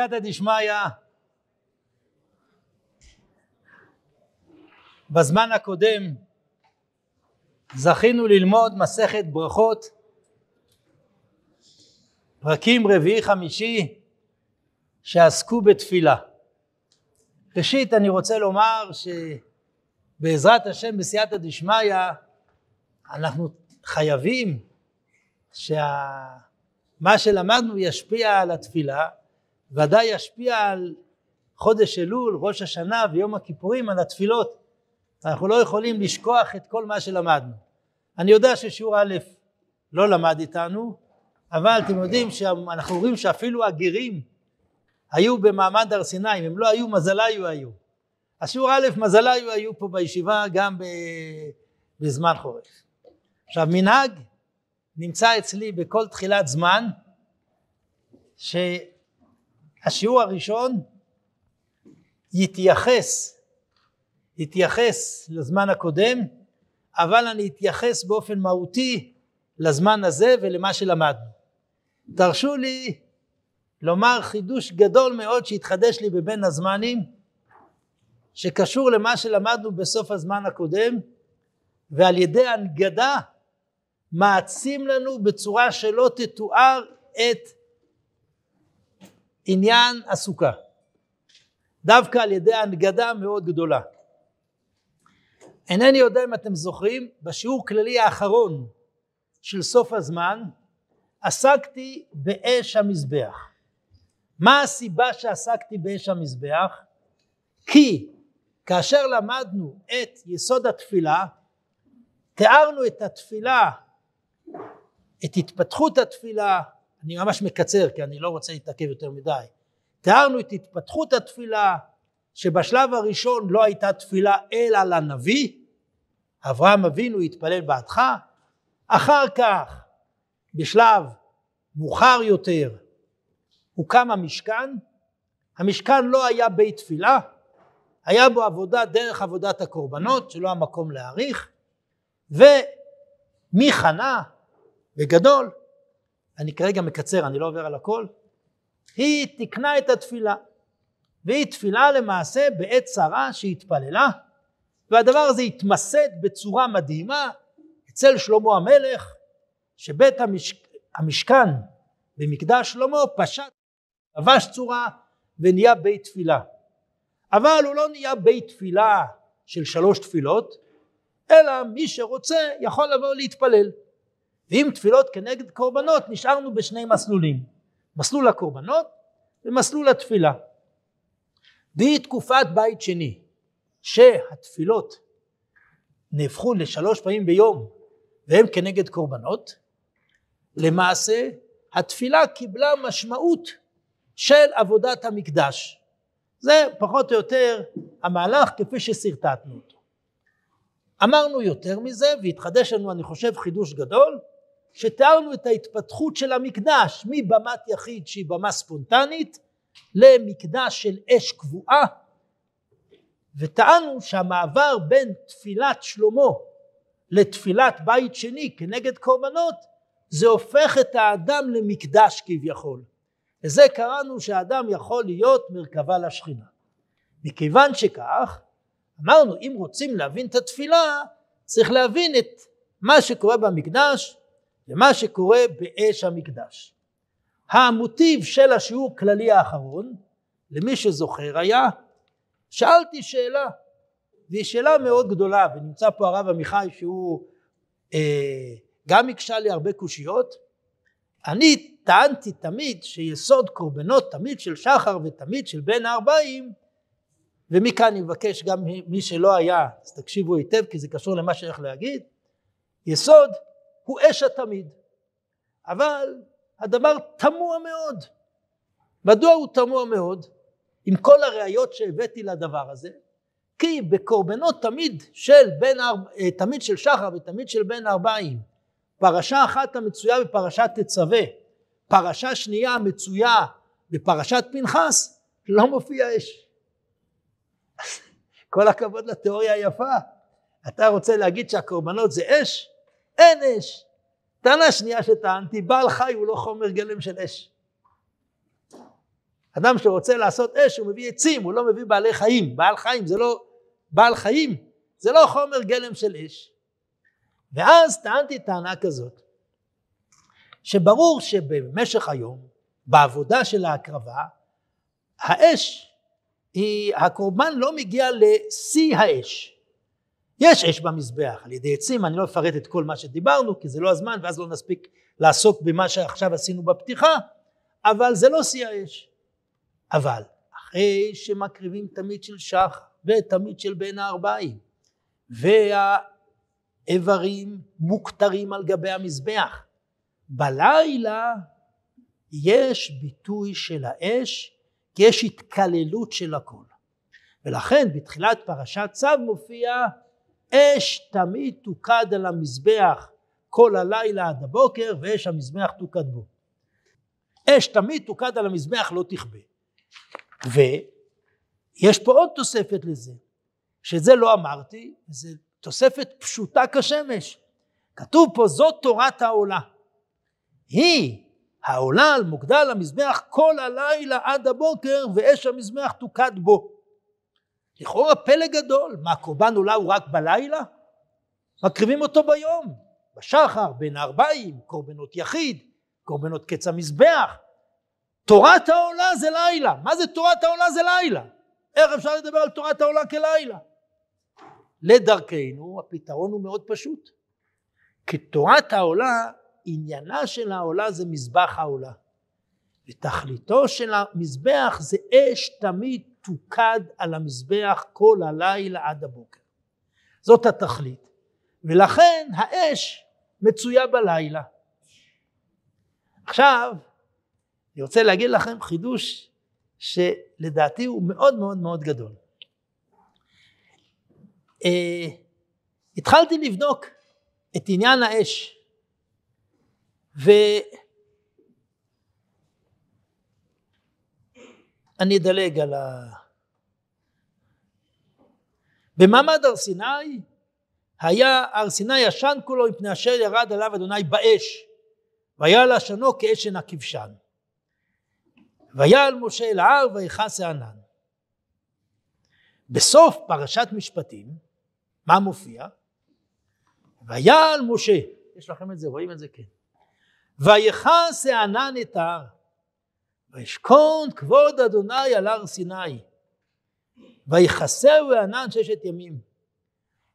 בסייעתא דשמיא בזמן הקודם זכינו ללמוד מסכת ברכות פרקים רביעי חמישי שעסקו בתפילה. ראשית אני רוצה לומר שבעזרת השם בסייעתא דשמיא אנחנו חייבים שמה שלמדנו ישפיע על התפילה ודאי ישפיע על חודש אלול, ראש השנה ויום הכיפורים על התפילות. אנחנו לא יכולים לשכוח את כל מה שלמדנו. אני יודע ששיעור א' לא למד איתנו אבל אתם יודעים שאנחנו רואים שאפילו הגרים היו במעמד הר סיני אם הם לא היו מזליו היו השיעור א' מזליו היו פה בישיבה גם בזמן חורף. עכשיו מנהג נמצא אצלי בכל תחילת זמן שהשיעור הראשון יתייחס יתייחס לזמן הקודם אבל אני אתייחס באופן מהותי לזמן הזה ולמה שלמדנו. תרשו לי לומר חידוש גדול מאוד שהתחדש לי בבין הזמנים שקשור למה שלמדנו בסוף הזמן הקודם ועל ידי הנגדה מעצים לנו בצורה שלא תתואר את עניין הסוכה. דווקא על ידי הנגדה מאוד גדולה. אינני יודע אם אתם זוכרים בשיעור כללי האחרון של סוף הזמן עסקתי באש המזבח. מה הסיבה שעסקתי באש המזבח? כי כאשר למדנו את יסוד התפילה תיארנו את התפילה את התפתחות התפילה אני ממש מקצר כי אני לא רוצה להתעכב יותר מדי. תיארנו את התפתחות התפילה שבשלב הראשון לא הייתה תפילה אלא לנביא. אברהם אבינו התפלל בעדך. אחר כך בשלב מאוחר יותר הוקם המשכן. המשכן לא היה בית תפילה היה בו עבודה דרך עבודת הקורבנות שלא המקום להעריך. ומי חנה בגדול אני כרגע מקצר אני לא עובר על הכל היא תיקנה את התפילה והיא תפילה למעשה בעת צרה שהתפללה והדבר הזה התמסד בצורה מדהימה אצל שלמה המלך שבית המשכ... המשכן במקדש שלמה פשט, לבש צורה ונהיה בית תפילה. אבל הוא לא נהיה בית תפילה של שלוש תפילות, אלא מי שרוצה יכול לבוא להתפלל. ואם תפילות כנגד קורבנות נשארנו בשני מסלולים, מסלול הקורבנות ומסלול התפילה. והיא תקופת בית שני, שהתפילות נהפכו לשלוש פעמים ביום והם כנגד קורבנות, למעשה התפילה קיבלה משמעות של עבודת המקדש. זה פחות או יותר המהלך כפי ששרטטנו אותו. אמרנו יותר מזה והתחדש לנו אני חושב חידוש גדול שתיארנו את ההתפתחות של המקדש מבמת יחיד שהיא במה ספונטנית למקדש של אש קבועה וטענו שהמעבר בין תפילת שלמה לתפילת בית שני כנגד קורבנות זה הופך את האדם למקדש כביכול. לזה קראנו שהאדם יכול להיות מרכבה לשכינה. מכיוון שכך אמרנו אם רוצים להבין את התפילה צריך להבין את מה שקורה במקדש ומה שקורה באש המקדש. המוטיב של השיעור כללי האחרון למי שזוכר היה שאלתי שאלה והיא שאלה מאוד גדולה ונמצא פה הרב עמיחי שהוא אה, גם הקשה לי הרבה קושיות אני טענתי תמיד שיסוד קורבנות תמיד של שחר ותמיד של בין הארבעים ומכאן אני מבקש גם מי שלא היה אז תקשיבו היטב כי זה קשור למה שאני הולך להגיד יסוד הוא אש התמיד. אבל הדבר תמוה מאוד. מדוע הוא תמוה מאוד? עם כל הראיות שהבאתי לדבר הזה כי בקורבנות תמיד של בין אה, תמיד של שחר ותמיד של בין ארבעים פרשה אחת המצויה בפרשת תצווה פרשה שנייה המצויה בפרשת פנחס לא מופיע אש. כל הכבוד לתיאוריה היפה. אתה רוצה להגיד שהקורבנות זה אש? אין אש טענה שנייה שטענתי בעל חי הוא לא חומר גלם של אש אדם שרוצה לעשות אש הוא מביא עצים, הוא לא מביא בעלי חיים. בעל חיים זה לא, בעל חיים זה לא חומר גלם של אש. ואז טענתי טענה כזאת, שברור שבמשך היום, בעבודה של ההקרבה, האש היא, הקורבן לא מגיע לשיא האש. יש אש במזבח על ידי עצים, אני לא אפרט את כל מה שדיברנו כי זה לא הזמן ואז לא נספיק לעסוק במה שעכשיו עשינו בפתיחה, אבל זה לא שיא האש. אבל אחרי שמקריבים תמיד של שח ותמיד של בין הארבעים והאיברים מוכתרים על גבי המזבח, בלילה יש ביטוי של האש כי יש התקללות של הכל. ולכן בתחילת פרשת צו מופיע אש תמיד תוקד על המזבח כל הלילה עד הבוקר ואש המזבח תוקד בו. אש תמיד תוקד על המזבח לא תכבה. ויש פה עוד תוספת לזה, שאת זה לא אמרתי, זו תוספת פשוטה כשמש. כתוב פה זאת תורת העולה. היא העולה על מוגדל המזבח כל הלילה עד הבוקר ואש המזבח תוקד בו. לכאורה פלא גדול, מה קורבן עולה הוא רק בלילה? מקריבים אותו ביום, בשחר, בין הארבעים, קורבנות יחיד, קורבנות קץ המזבח. תורת העולה זה לילה, מה זה תורת העולה זה לילה? איך אפשר לדבר על תורת העולה כלילה? לדרכנו הפתרון הוא מאוד פשוט. כי תורת העולה, עניינה של העולה זה מזבח העולה. ותכליתו של המזבח זה אש תמיד תוקד על המזבח כל הלילה עד הבוקר. זאת התכלית. ולכן האש מצויה בלילה. עכשיו, אני רוצה להגיד לכם חידוש שלדעתי הוא מאוד מאוד מאוד גדול. Uh, התחלתי לבדוק את עניין האש ואני אדלג על ה... במעמד הר סיני היה הר סיני ישן כולו מפני אשר ירד עליו אדוני באש והיה לשנו כאש אינה כבשן. ויעל משה אל ההר ויכס הענן. בסוף פרשת משפטים מה מופיע? ויעל משה יש לכם את זה רואים את זה כן. ויכס הענן את ההר וישכון כבוד אדוני על הר סיני ויכסהו הענן ששת ימים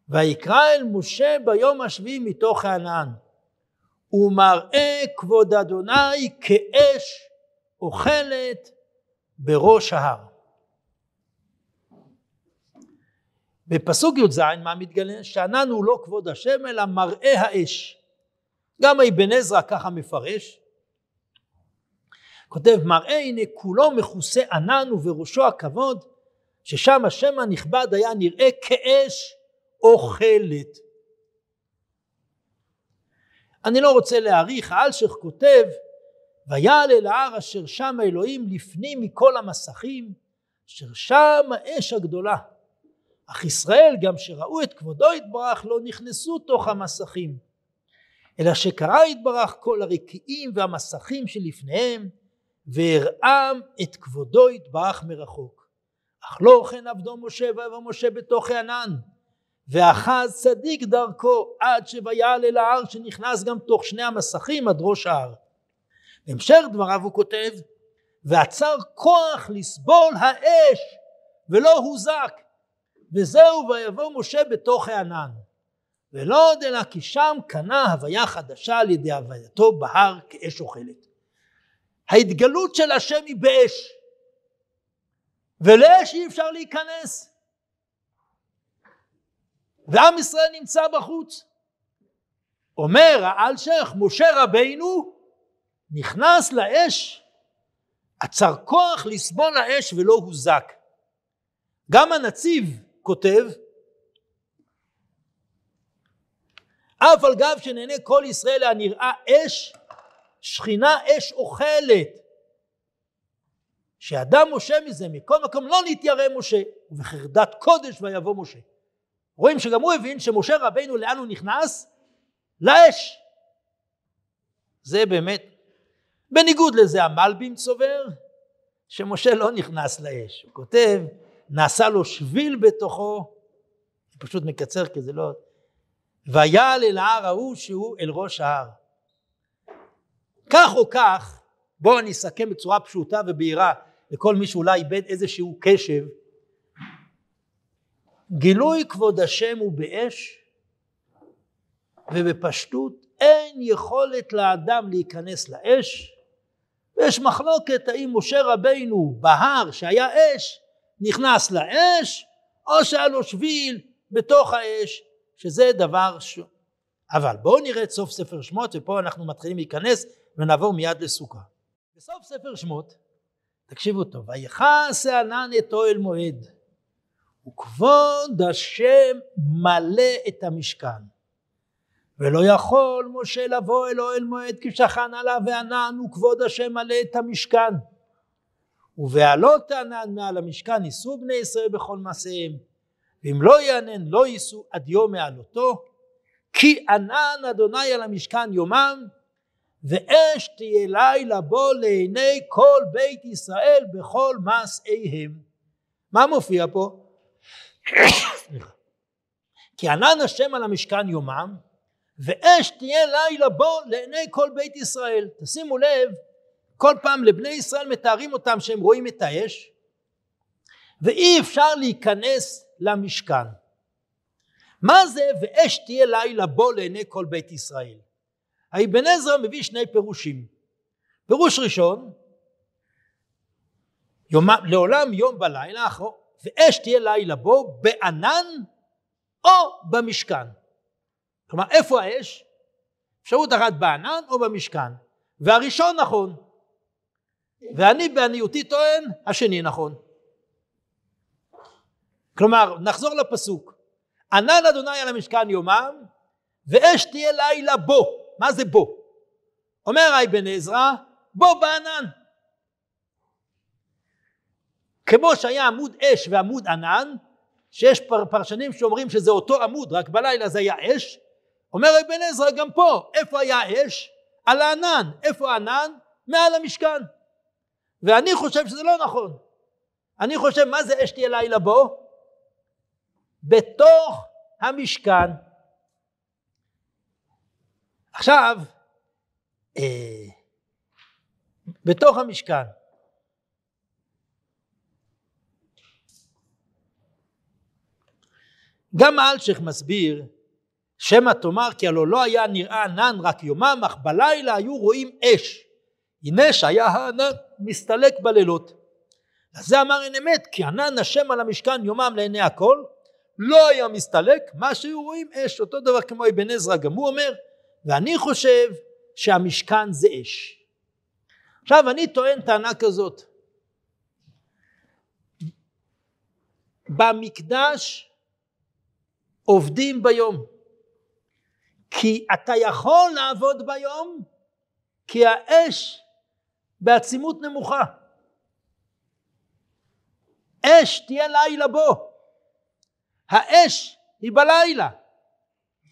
ויקרא אל משה ביום השביעי מתוך הענן ומראה כבוד אדוני כאש אוכלת בראש ההר. בפסוק י"ז מה מתגלה? שענן הוא לא כבוד השם אלא מראה האש. גם אבן עזרא ככה מפרש. כותב מראה הנה כולו מכוסה ענן ובראשו הכבוד ששם השם הנכבד היה נראה כאש אוכלת. אני לא רוצה להעריך, האלשיך כותב ויעל אל ההר אשר שם אלוהים לפנים מכל המסכים אשר שם האש הגדולה אך ישראל גם שראו את כבודו יתברך לא נכנסו תוך המסכים אלא שקרא יתברך כל הרקיעים והמסכים שלפניהם והראם את כבודו יתברך מרחוק. אך לא כן עבדו משה ויבוא משה בתוך הענן. ואחז צדיק דרכו עד שויעל אל ההר שנכנס גם תוך שני המסכים עד ראש ההר. בהמשך דבריו הוא כותב ועצר כוח לסבול האש ולא הוזק. וזהו ויבוא משה בתוך הענן. ולא עוד אלא כי שם קנה הוויה חדשה על ידי הווייתו בהר כאש אוכלת. ההתגלות של השם היא באש ולאש אי אפשר להיכנס ועם ישראל נמצא בחוץ. אומר האלשיך משה רבינו נכנס לאש, עצר כוח לסבול האש ולא הוזק. גם הנציב כותב, אף על גב שנהנה כל ישראל הנראה אש, שכינה אש אוכלת. שאדם משה מזה, מכל מקום לא נתיירא משה, ובחרדת קודש ויבוא משה. רואים שגם הוא הבין שמשה רבינו לאן הוא נכנס? לאש. זה באמת בניגוד לזה המלבים סובר שמשה לא נכנס לאש. הוא כותב, נעשה לו שביל בתוכו, פשוט מקצר כי זה לא... ויעל אל ההר ההוא שהוא אל ראש ההר. כך או כך, בואו אני אסכם בצורה פשוטה ובהירה לכל מי שאולי איבד איזשהו קשב. גילוי כבוד השם הוא באש ובפשטות אין יכולת לאדם להיכנס לאש ויש מחלוקת האם משה רבינו בהר שהיה אש נכנס לאש או שהיה לו שביל בתוך האש שזה דבר ש... אבל בואו נראה את סוף ספר שמות ופה אנחנו מתחילים להיכנס ונעבור מיד לסוכה. בסוף ספר שמות תקשיבו טוב ויכעס הענן את אוהל מועד וכבוד השם מלא את המשכן. ולא יכול משה לבוא אל אוהל מועד כי שכן עליו וענן וכבוד השם מלא את המשכן. ובעלות ענן מעל המשכן יישאו בני ישראל בכל מעשיהם. ואם לא יענן לא יישאו עד יום מעלותו כי ענן אדוני על המשכן יומם ואש תהיה לילה בו לעיני כל בית ישראל בכל מעשיהם מה מופיע פה? כי ענן השם על המשכן יומם ואש תהיה לילה בו לעיני כל בית ישראל. תשימו לב, כל פעם לבני ישראל מתארים אותם שהם רואים את האש, ואי אפשר להיכנס למשכן. מה זה ואש תהיה לילה בו לעיני כל בית ישראל? האבן עזרא מביא שני פירושים. פירוש ראשון, יום, לעולם יום בלילה, ואש תהיה לילה בו בענן או במשכן. כלומר איפה האש? אפשרות אחת בענן או במשכן והראשון נכון ואני בעניותי טוען השני נכון כלומר נחזור לפסוק ענן אדוני על המשכן יומם ואש תהיה לילה בו מה זה בו? אומר אבן עזרא בו בענן כמו שהיה עמוד אש ועמוד ענן שיש פרשנים שאומרים שזה אותו עמוד רק בלילה זה היה אש אומר אבן עזרא גם פה, איפה היה אש? על הענן. איפה הענן? מעל המשכן. ואני חושב שזה לא נכון. אני חושב, מה זה אש תהיה לילה בו? בתוך המשכן. עכשיו, אה, בתוך המשכן. גם אלשיך מסביר שמא תאמר כי הלא לא היה נראה ענן רק יומם אך בלילה היו רואים אש. הנה שהיה הענן מסתלק בלילות. אז זה אמר אין אמת כי ענן השם על המשכן יומם לעיני הכל. לא היה מסתלק מה שהיו רואים אש. אותו דבר כמו אבן עזרא גם הוא אומר ואני חושב שהמשכן זה אש עכשיו אני טוען טענה כזאת במקדש עובדים ביום כי אתה יכול לעבוד ביום כי האש בעצימות נמוכה. אש תהיה לילה בו. האש היא בלילה.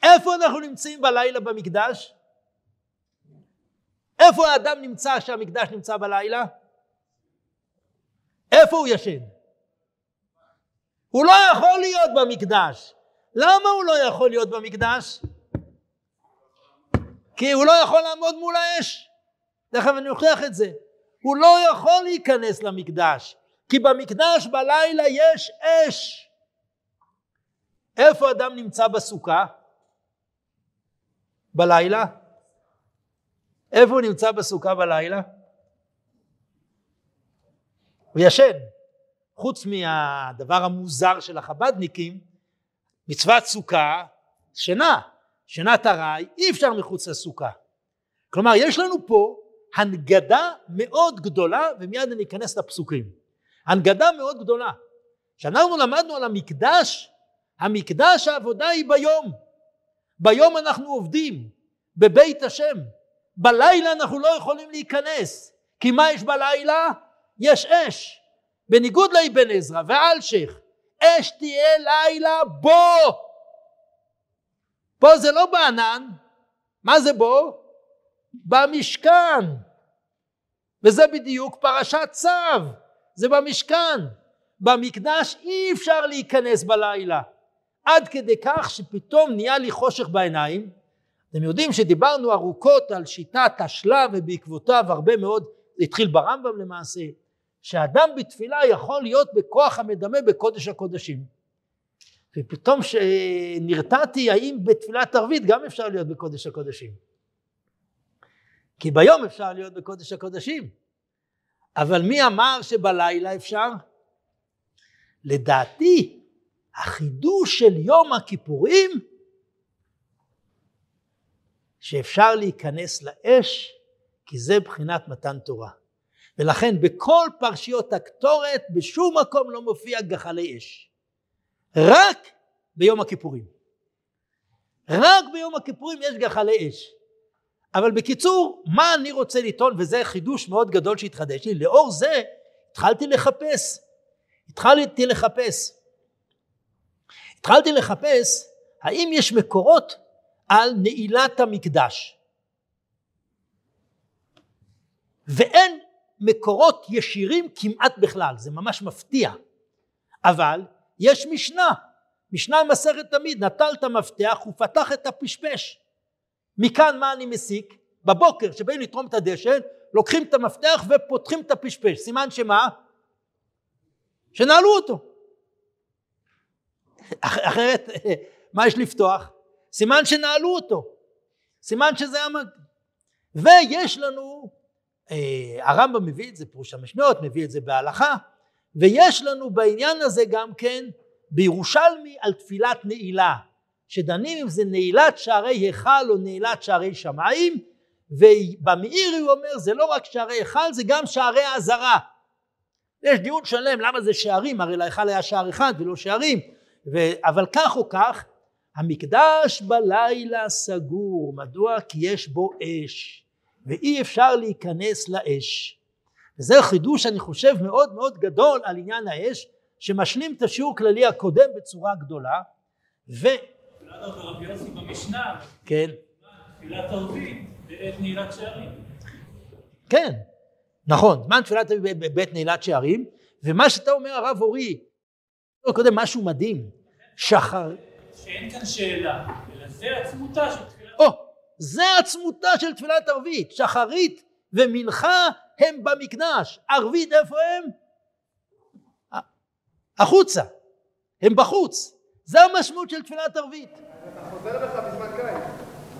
איפה אנחנו נמצאים בלילה במקדש? איפה האדם נמצא שהמקדש נמצא בלילה? איפה הוא ישן? הוא לא יכול להיות במקדש. למה הוא לא יכול להיות במקדש? כי הוא לא יכול לעמוד מול האש. תכף אני אוכיח את זה. הוא לא יכול להיכנס למקדש, כי במקדש בלילה יש אש. איפה אדם נמצא בסוכה? בלילה? איפה הוא נמצא בסוכה בלילה? הוא ישן. חוץ מהדבר המוזר של החבדניקים, מצוות סוכה, שינה. שנת ארעי אי אפשר מחוץ לסוכה. כלומר יש לנו פה הנגדה מאוד גדולה ומיד אני אכנס לפסוקים. הנגדה מאוד גדולה. כשאנחנו למדנו על המקדש, המקדש העבודה היא ביום. ביום אנחנו עובדים בבית השם. בלילה אנחנו לא יכולים להיכנס. כי מה יש בלילה? יש אש. בניגוד לאבן עזרא ואלשיך, אש תהיה לילה בו. פה זה לא בענן, מה זה בו? במשכן. וזה בדיוק פרשת צו. זה במשכן. במקדש אי אפשר להיכנס בלילה. עד כדי כך שפתאום נהיה לי חושך בעיניים. אתם יודעים שדיברנו ארוכות על שיטת השלב ובעקבותיו הרבה מאוד, זה התחיל ברמב"ם למעשה, שאדם בתפילה יכול להיות בכוח המדמה בקודש הקודשים. ופתאום שנרתעתי האם בתפילת ערבית גם אפשר להיות בקודש הקודשים. כי ביום אפשר להיות בקודש הקודשים. אבל מי אמר שבלילה אפשר? לדעתי החידוש של יום הכיפורים שאפשר להיכנס לאש כי זה בחינת מתן תורה. ולכן בכל פרשיות הקטורת בשום מקום לא מופיע גחלי אש. רק ביום הכיפורים. רק ביום הכיפורים יש גחלי אש. אבל בקיצור, מה אני רוצה לטעון, וזה חידוש מאוד גדול שהתחדש לי, לאור זה התחלתי לחפש. התחלתי לחפש. התחלתי לחפש האם יש מקורות על נעילת המקדש. ואין מקורות ישירים כמעט בכלל, זה ממש מפתיע. אבל יש משנה, משנה מסכת תמיד, נטל את המפתח ופתח את הפשפש. מכאן מה אני מסיק? בבוקר שבאים לתרום את הדשן, לוקחים את המפתח ופותחים את הפשפש. סימן שמה? שנעלו אותו. אחרת, מה יש לפתוח? סימן שנעלו אותו. סימן שזה המג... ויש לנו, אה, הרמב"ם מביא את זה, פירוש המשנות, מביא את זה בהלכה, ויש לנו בעניין הזה גם כן בירושלמי על תפילת נעילה, שדנים אם זה נעילת שערי היכל או נעילת שערי שמיים, ובמאירי הוא אומר זה לא רק שערי היכל זה גם שערי האזהרה. יש דיון שלם למה זה שערים, הרי להיכל היה שער אחד ולא שערים, ו... אבל כך או כך המקדש בלילה סגור, מדוע? כי יש בו אש ואי אפשר להיכנס לאש. וזה חידוש אני חושב מאוד מאוד גדול על עניין האש שמשלים את השיעור הכללי הקודם בצורה גדולה ו... כן. תפילת ערבית בעת נעילת שערים. כן, נכון, זמן תפילת ערבית בעת נעילת שערים ומה שאתה אומר הרב אורי, קודם משהו מדהים, שחר... שאין כאן שאלה, אלא זה עצמותה של תפילת... או, זה עצמותה של תפילת ערבית, שחרית ומנחה הם במקדש, ערבית איפה הם? החוצה, הם בחוץ, זה המשמעות של תפילת ערבית. אתה חוזר לך בזמן קיץ.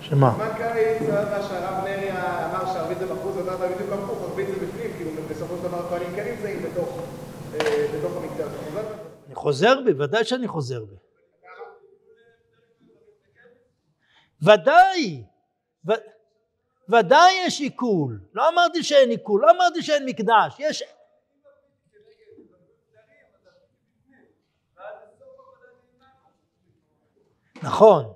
שמה? בזמן קיץ, אתה יודע שהרב נרי אמר שערבית זה בחוץ, ואתה יודע בדיוק הפוך, ערבית זה בפנים, כאילו בסופו של דבר הכהנים כן נמצאים בתוך אה, בתוך המקדש. אני חוזר בי, ודאי שאני חוזר בי. ודאי, ו- ודאי יש עיכול, לא אמרתי שאין עיכול, לא אמרתי שאין מקדש, יש... נכון,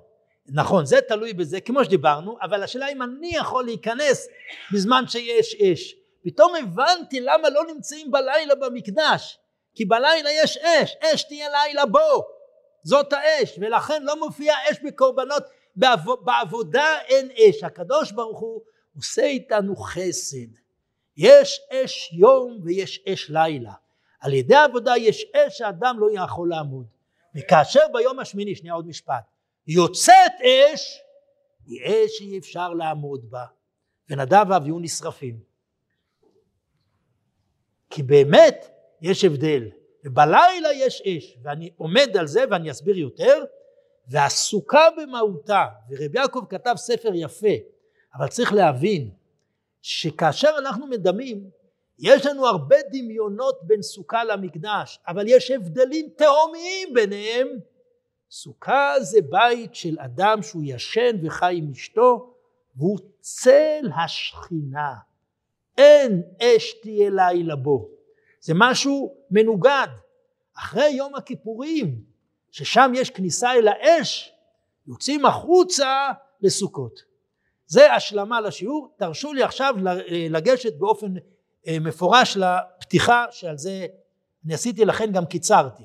נכון, זה תלוי בזה, כמו שדיברנו, אבל השאלה אם אני יכול להיכנס בזמן שיש אש. פתאום הבנתי למה לא נמצאים בלילה במקדש, כי בלילה יש אש, אש תהיה לילה בו, זאת האש, ולכן לא מופיע אש בקורבנות, בעב... בעבודה אין אש, הקדוש ברוך הוא עושה איתנו חסד, יש אש יום ויש אש לילה, על ידי עבודה יש אש שאדם לא יכול לעמוד, וכאשר ביום השמיני, שנייה עוד משפט, יוצאת אש, היא אש שאי אפשר לעמוד בה, ונדב ואביהו נשרפים. כי באמת יש הבדל, ובלילה יש אש, ואני עומד על זה ואני אסביר יותר, והסוכה במהותה, ורבי יעקב כתב ספר יפה, אבל צריך להבין שכאשר אנחנו מדמים, יש לנו הרבה דמיונות בין סוכה למקדש, אבל יש הבדלים תהומיים ביניהם. סוכה זה בית של אדם שהוא ישן וחי עם אשתו, והוא צל השכינה. אין אש תהיה לילה בו. זה משהו מנוגד. אחרי יום הכיפורים, ששם יש כניסה אל האש, יוצאים החוצה לסוכות. זה השלמה לשיעור. תרשו לי עכשיו לגשת באופן אה, מפורש לפתיחה שעל זה אני עשיתי לכן גם קיצרתי.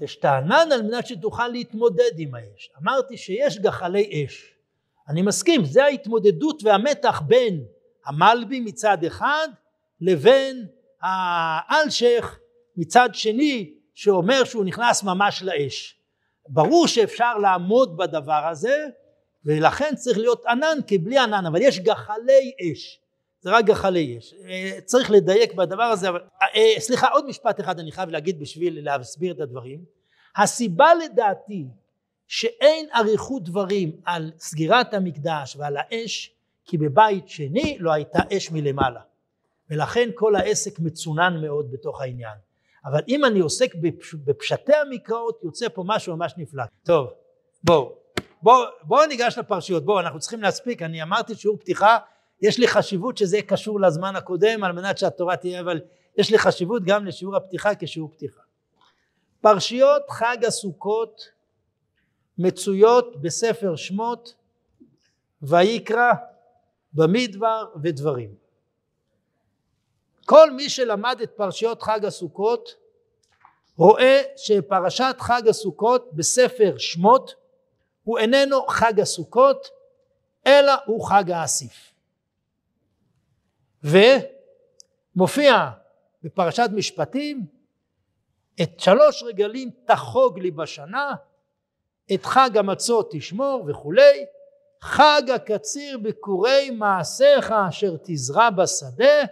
יש את הענן על מנת שתוכל להתמודד עם האש. אמרתי שיש גחלי אש, אני מסכים, זה ההתמודדות והמתח בין המלבי מצד אחד לבין האלשך מצד שני שאומר שהוא נכנס ממש לאש. ברור שאפשר לעמוד בדבר הזה ולכן צריך להיות ענן כי בלי ענן אבל יש גחלי אש. זה רק גחלי אש. אה, צריך לדייק בדבר הזה אבל אה, סליחה עוד משפט אחד אני חייב להגיד בשביל להסביר את הדברים. הסיבה לדעתי שאין אריכות דברים על סגירת המקדש ועל האש כי בבית שני לא הייתה אש מלמעלה. ולכן כל העסק מצונן מאוד בתוך העניין. אבל אם אני עוסק בפש... בפשטי המקראות יוצא פה משהו ממש נפלא. טוב בואו. בואו בוא ניגש לפרשיות. בואו אנחנו צריכים להספיק. אני אמרתי שיעור פתיחה יש לי חשיבות שזה קשור לזמן הקודם על מנת שהתורה תהיה אבל יש לי חשיבות גם לשיעור הפתיחה כשיעור פתיחה. פרשיות חג הסוכות מצויות בספר שמות ויקרא במדבר ודברים. כל מי שלמד את פרשיות חג הסוכות רואה שפרשת חג הסוכות בספר שמות הוא איננו חג הסוכות אלא הוא חג האסיף. ומופיע בפרשת משפטים את שלוש רגלים תחוג לי בשנה את חג המצות תשמור וכולי חג הקציר בקורי מעשיך אשר תזרע בשדה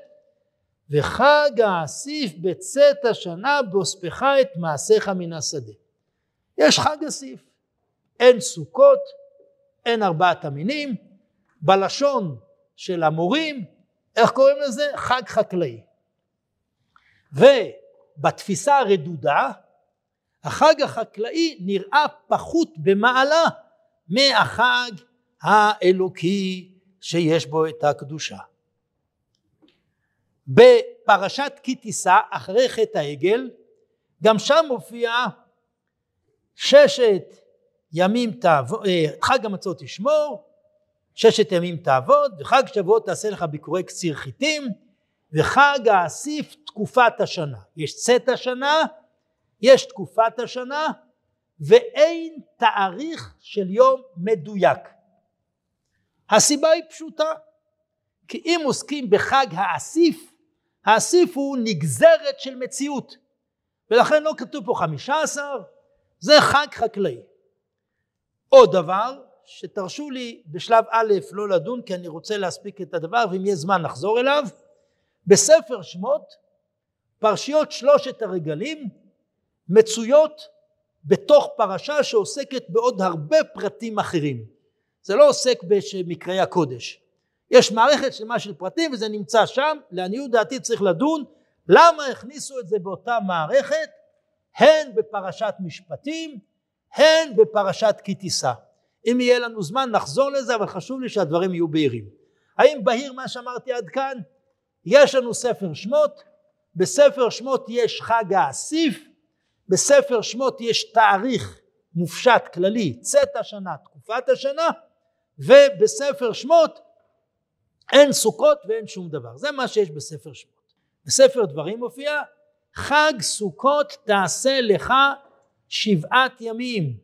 וחג האסיף בצאת השנה באוספך את מעשיך מן השדה. יש חג אסיף, אין סוכות, אין ארבעת המינים, בלשון של המורים, איך קוראים לזה? חג חקלאי. ובתפיסה הרדודה, החג החקלאי נראה פחות במעלה מהחג האלוקי שיש בו את הקדושה. בפרשת כי תישא אחרי חטא העגל גם שם מופיע ששת ימים תעבוד, אה, חג המצות תשמור, ששת ימים תעבוד, וחג שבועות תעשה לך ביקורי קציר חיטים, וחג האסיף תקופת השנה. יש צאת השנה, יש תקופת השנה, ואין תאריך של יום מדויק. הסיבה היא פשוטה, כי אם עוסקים בחג האסיף, האסיף הוא נגזרת של מציאות ולכן לא כתוב פה חמישה עשר זה חג חקלאי. עוד דבר שתרשו לי בשלב א' לא לדון כי אני רוצה להספיק את הדבר ואם יהיה זמן נחזור אליו בספר שמות פרשיות שלושת הרגלים מצויות בתוך פרשה שעוסקת בעוד הרבה פרטים אחרים זה לא עוסק במקראי הקודש יש מערכת שלמה של פרטים וזה נמצא שם, לעניות דעתי צריך לדון למה הכניסו את זה באותה מערכת הן בפרשת משפטים הן בפרשת כי תישא. אם יהיה לנו זמן נחזור לזה אבל חשוב לי שהדברים יהיו בהירים. האם בהיר מה שאמרתי עד כאן? יש לנו ספר שמות, בספר שמות יש חג האסיף, בספר שמות יש תאריך מופשט כללי צאת השנה, תקופת השנה, ובספר שמות אין סוכות ואין שום דבר. זה מה שיש בספר שמות. בספר דברים מופיע חג סוכות תעשה לך שבעת ימים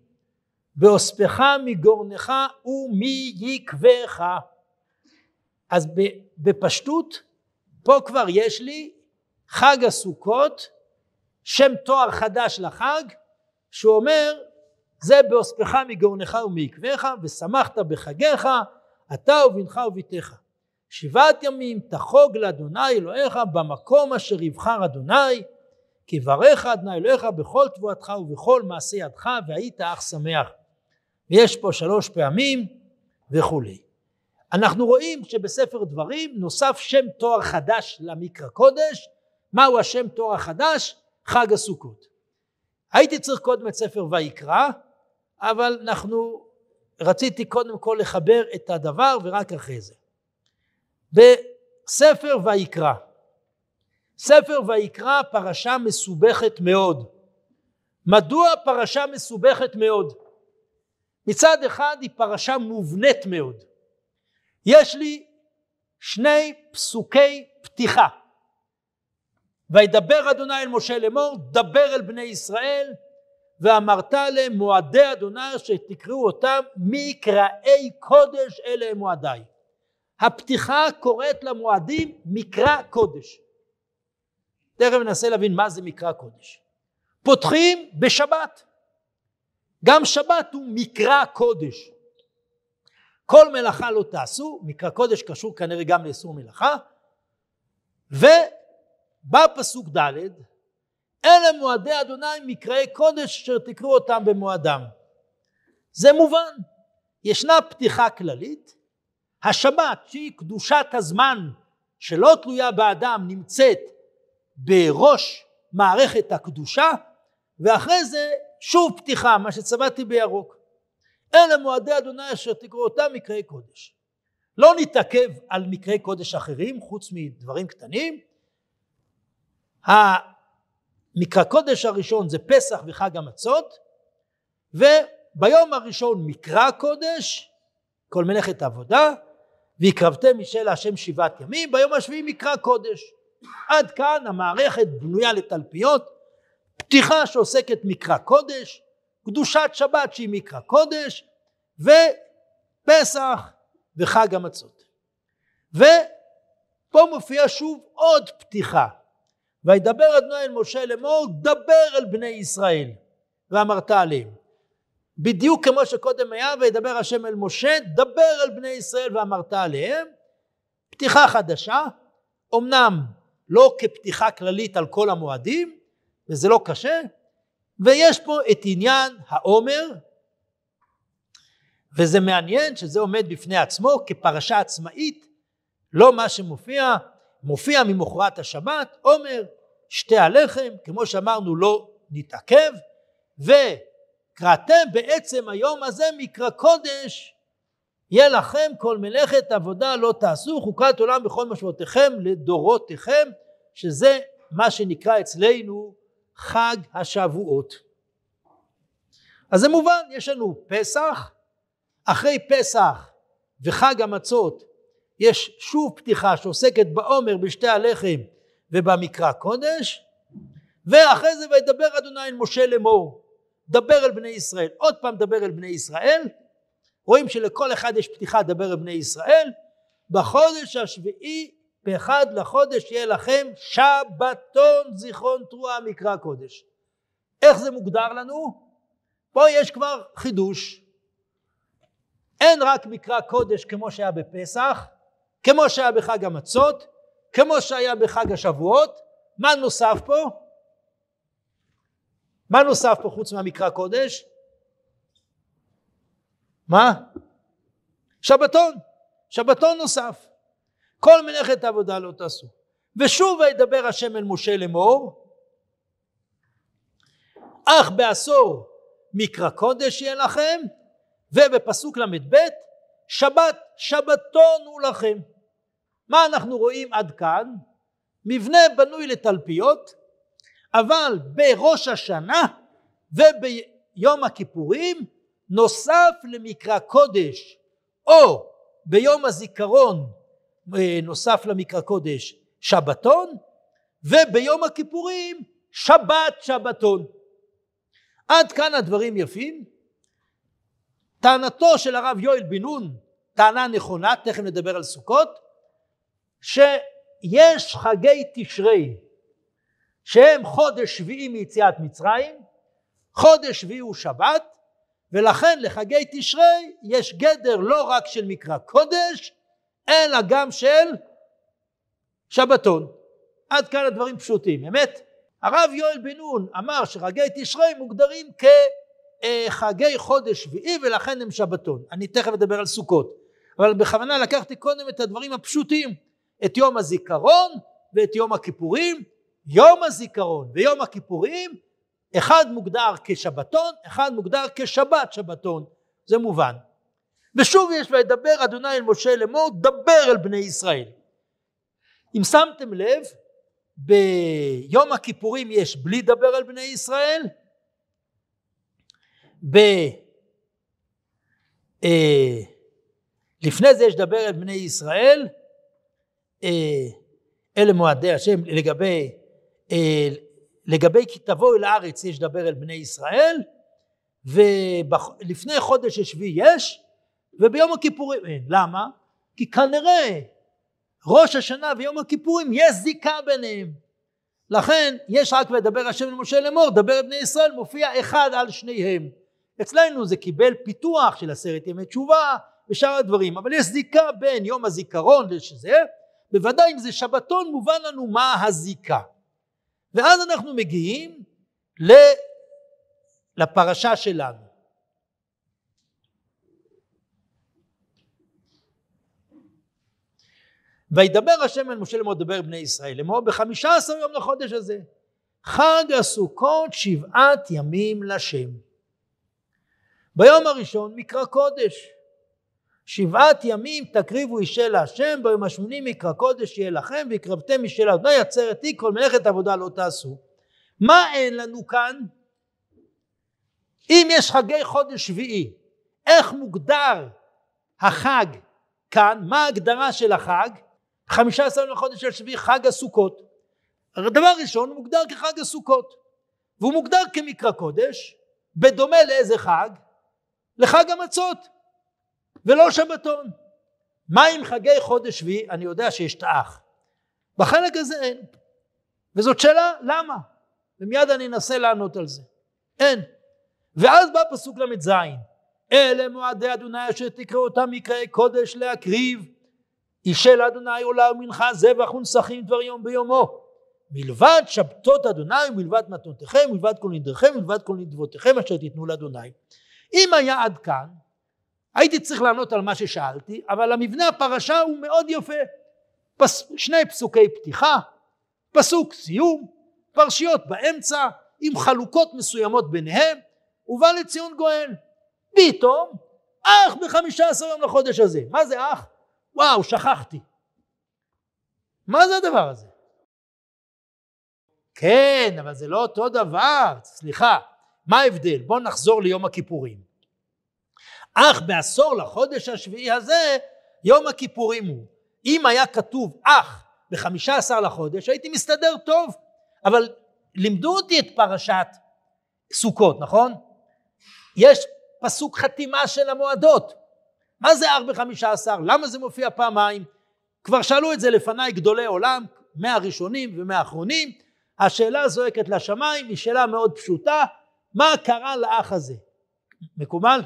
ואוספך מגורנך ומיקבך. אז בפשטות פה כבר יש לי חג הסוכות שם תואר חדש לחג שהוא אומר זה באוספך מגורנך ומעקבך ושמחת בחגיך אתה ובנך וביתך שבעת ימים תחוג לאדוני אלוהיך במקום אשר יבחר אדוני כי ברך אדוני אלוהיך בכל תבואתך ובכל מעשה ידך והיית אך שמח ויש פה שלוש פעמים וכולי. אנחנו רואים שבספר דברים נוסף שם תואר חדש למקרא קודש מהו השם תואר החדש? חג הסוכות. הייתי צריך קודם את ספר ויקרא אבל אנחנו רציתי קודם כל לחבר את הדבר ורק אחרי זה בספר ויקרא. ספר ויקרא פרשה מסובכת מאוד. מדוע פרשה מסובכת מאוד? מצד אחד היא פרשה מובנית מאוד. יש לי שני פסוקי פתיחה. וידבר אדוני אל משה לאמור דבר אל בני ישראל ואמרת עליהם מועדי אדוני אשר תקראו אותם מקראי קודש אלה הם מועדיי. הפתיחה קוראת למועדים מקרא קודש. תכף ננסה להבין מה זה מקרא קודש. פותחים בשבת. גם שבת הוא מקרא קודש. כל מלאכה לא תעשו, מקרא קודש קשור כנראה גם לאסור מלאכה, ובא פסוק ד' אלה מועדי אדוני מקראי קודש אשר תקראו אותם במועדם. זה מובן, ישנה פתיחה כללית, השבת שהיא קדושת הזמן שלא תלויה באדם נמצאת בראש מערכת הקדושה ואחרי זה שוב פתיחה מה שצבעתי בירוק. אלה מועדי אדוני אשר תקראו אותם מקראי קודש. לא נתעכב על מקראי קודש אחרים חוץ מדברים קטנים מקרא קודש הראשון זה פסח וחג המצות וביום הראשון מקרא קודש כל מלאכת עבודה והקרבתם משל השם שבעת ימים ביום השביעי מקרא קודש. עד כאן המערכת בנויה לתלפיות פתיחה שעוסקת מקרא קודש קדושת שבת שהיא מקרא קודש ופסח וחג המצות. ופה מופיע שוב עוד פתיחה וידבר אדוני אל משה לאמור דבר אל בני ישראל ואמרת עליהם. בדיוק כמו שקודם היה וידבר השם אל משה דבר אל בני ישראל ואמרת עליהם. פתיחה חדשה אמנם לא כפתיחה כללית על כל המועדים וזה לא קשה ויש פה את עניין העומר וזה מעניין שזה עומד בפני עצמו כפרשה עצמאית לא מה שמופיע מופיע ממחרת השבת עומר שתי הלחם כמו שאמרנו לא נתעכב וקראתם בעצם היום הזה מקרא קודש יהיה לכם כל מלאכת עבודה לא תעשו חוקת עולם בכל משמעותיכם לדורותיכם שזה מה שנקרא אצלנו חג השבועות. אז זה מובן יש לנו פסח אחרי פסח וחג המצות יש שוב פתיחה שעוסקת בעומר בשתי הלחם ובמקרא קודש ואחרי זה וידבר אדוני אל משה לאמור דבר אל בני ישראל עוד פעם דבר אל בני ישראל רואים שלכל אחד יש פתיחה דבר אל בני ישראל בחודש השביעי באחד לחודש יהיה לכם שבתון זיכרון תרועה מקרא קודש איך זה מוגדר לנו? פה יש כבר חידוש אין רק מקרא קודש כמו שהיה בפסח כמו שהיה בחג המצות כמו שהיה בחג השבועות מה נוסף פה? מה נוסף פה חוץ מהמקרא קודש? מה? שבתון, שבתון נוסף. כל מלאכת עבודה לא תעשו. ושוב וידבר השם אל משה לאמור, אך בעשור מקרא קודש יהיה לכם, ובפסוק ל"ב שבת שבתון הוא לכם. מה אנחנו רואים עד כאן? מבנה בנוי לתלפיות, אבל בראש השנה וביום הכיפורים נוסף למקרא קודש או ביום הזיכרון אה, נוסף למקרא קודש שבתון וביום הכיפורים שבת שבתון. עד כאן הדברים יפים. טענתו של הרב יואל בן נון טענה נכונה, תכף נדבר על סוכות, שיש חגי תשרי שהם חודש שביעי מיציאת מצרים, חודש שביעי הוא שבת, ולכן לחגי תשרי יש גדר לא רק של מקרא קודש, אלא גם של שבתון. עד כאן הדברים פשוטים. אמת? הרב יואל בן נון אמר שחגי תשרי מוגדרים כחגי חודש שביעי ולכן הם שבתון. אני תכף אדבר על סוכות. אבל בכוונה לקחתי קודם את הדברים הפשוטים. את יום הזיכרון ואת יום הכיפורים. יום הזיכרון ויום הכיפורים אחד מוגדר כשבתון, אחד מוגדר כשבת שבתון, זה מובן. ושוב יש וידבר אדוני אל משה לאמור דבר אל בני ישראל. אם שמתם לב ביום הכיפורים יש בלי דבר אל בני ישראל, ב... אה, לפני זה יש דבר אל בני ישראל, אלה מועדי השם לגבי אה, לגבי כי תבואו אל הארץ יש לדבר אל בני ישראל ולפני חודש השביעי יש וביום הכיפורים אין. למה? כי כנראה ראש השנה ויום הכיפורים יש זיקה ביניהם. לכן יש רק לדבר השם למשה לאמור, דבר בני ישראל מופיע אחד על שניהם. אצלנו זה קיבל פיתוח של עשרת ימי תשובה ושאר הדברים, אבל יש זיקה בין יום הזיכרון לזה, בוודאי אם זה שבתון מובן לנו מה הזיקה. ואז אנחנו מגיעים לפרשה שלנו. וידבר השם אל משה לאמור דבר בני ישראל לאמור בחמישה עשר יום לחודש הזה חג הסוכות שבעת ימים לשם ביום הראשון מקרא קודש שבעת ימים תקריבו אישה להשם ביום השמיני מקרא קודש יהיה לכם והקרבתם אישה לאדוני עצרת היא כל מלאכת עבודה לא תעשו. מה אין לנו כאן? אם יש חגי חודש שביעי איך מוגדר החג כאן? מה ההגדרה של החג? חמישה עשר לחודש השביעי חג הסוכות. הדבר ראשון הוא מוגדר כחג הסוכות. והוא מוגדר כמקרא קודש בדומה לאיזה חג? לחג המצות ולא שבתון. מה עם חגי חודש שביעי? אני יודע שיש את האח. בחלק הזה אין. וזאת שאלה למה? ומיד אני אנסה לענות על זה. אין. ואז בא פסוק ל"ז אלה מועדי אדוני אשר תקראו אותם מקראי קודש להקריב אישה לאדוני עולה ומנחה זבח ונסכים דבר יום ביומו מלבד שבתות אדוני ומלבד מתנותיכם ומלבד כל נדריכם ומלבד כל נדבותיכם אשר תיתנו לאדוני אם היה עד כאן הייתי צריך לענות על מה ששאלתי אבל המבנה הפרשה הוא מאוד יפה פס, שני פסוקי פתיחה פסוק סיום פרשיות באמצע עם חלוקות מסוימות ביניהם ובא לציון גואל פתאום אך בחמישה עשר יום לחודש הזה מה זה אך? וואו, שכחתי. מה זה הדבר הזה? כן, אבל זה לא אותו דבר, סליחה, מה ההבדל? בואו נחזור ליום הכיפורים. אך בעשור לחודש השביעי הזה, יום הכיפורים הוא. אם היה כתוב אך בחמישה עשר לחודש, הייתי מסתדר טוב, אבל לימדו אותי את פרשת סוכות, נכון? יש פסוק חתימה של המועדות. מה זה ארבע חמישה עשר? למה זה מופיע פעמיים? כבר שאלו את זה לפניי גדולי עולם, מהראשונים ומהאחרונים. השאלה זועקת לשמיים היא שאלה מאוד פשוטה, מה קרה לאח הזה? מקובל?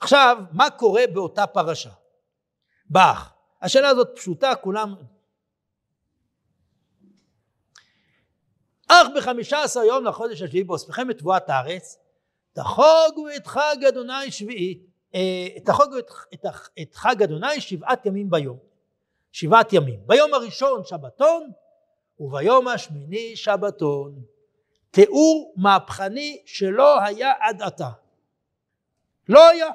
עכשיו, מה קורה באותה פרשה? באח. השאלה הזאת פשוטה, כולם... אך בחמישה עשר יום לחודש השביעי באוספכם את תבואת הארץ, תחוגו את חג אדוני שביעית. אה, תחוגו את, את, את חג אדוני שבעת ימים ביום. שבעת ימים. ביום הראשון שבתון וביום השמיני שבתון. תיאור מהפכני שלא היה עד עתה. לא היה.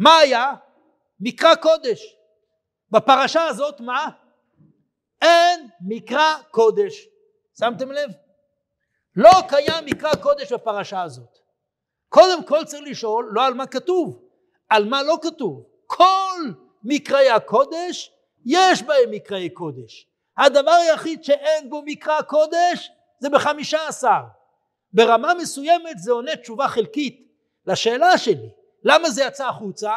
מה היה? מקרא קודש. בפרשה הזאת מה? אין מקרא קודש. שמתם לב? לא קיים מקרא קודש בפרשה הזאת. קודם כל צריך לשאול לא על מה כתוב, על מה לא כתוב. כל מקראי הקודש, יש בהם מקראי קודש. הדבר היחיד שאין בו מקרא קודש זה בחמישה עשר. ברמה מסוימת זה עונה תשובה חלקית לשאלה שלי. למה זה יצא החוצה?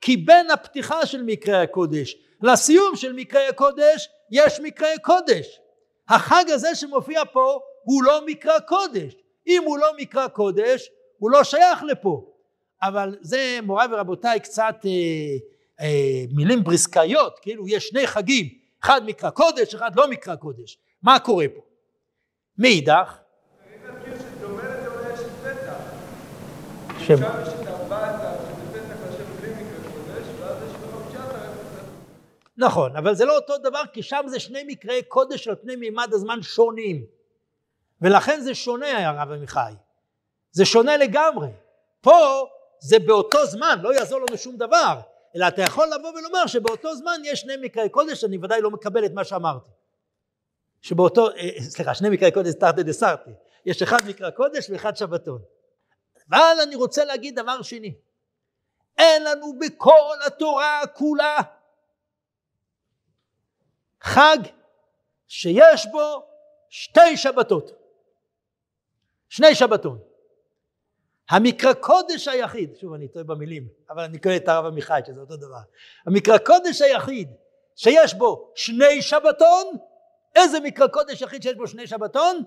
כי בין הפתיחה של מקראי הקודש לסיום של מקראי הקודש יש מקראי קודש. החג הזה שמופיע פה הוא לא מקרא קודש. אם הוא לא מקרא קודש הוא לא שייך לפה. אבל זה מוריי ורבותיי קצת אה, אה, מילים בריסקאיות, כאילו יש שני חגים, אחד מקרא קודש, אחד לא מקרא קודש. מה קורה פה? מאידך? נכון, אבל זה לא אותו דבר כי שם זה שני מקראי קודש על פני מימד הזמן שונים ולכן זה שונה הרב עמיחי זה שונה לגמרי. פה זה באותו זמן, לא יעזור לנו שום דבר, אלא אתה יכול לבוא ולומר שבאותו זמן יש שני מקראי קודש, אני ודאי לא מקבל את מה שאמרתי. שבאותו, אה, סליחה, שני מקראי קודש תרתי דסרתי, יש אחד מקרא קודש ואחד שבתון. אבל אני רוצה להגיד דבר שני, אין לנו בכל התורה כולה חג שיש בו שתי שבתות. שני שבתון. המקרא קודש היחיד, שוב אני טועה במילים, אבל אני קורא את הרב עמיחי שזה אותו דבר, המקרא קודש היחיד שיש בו שני שבתון, איזה מקרא קודש יחיד שיש בו שני שבתון?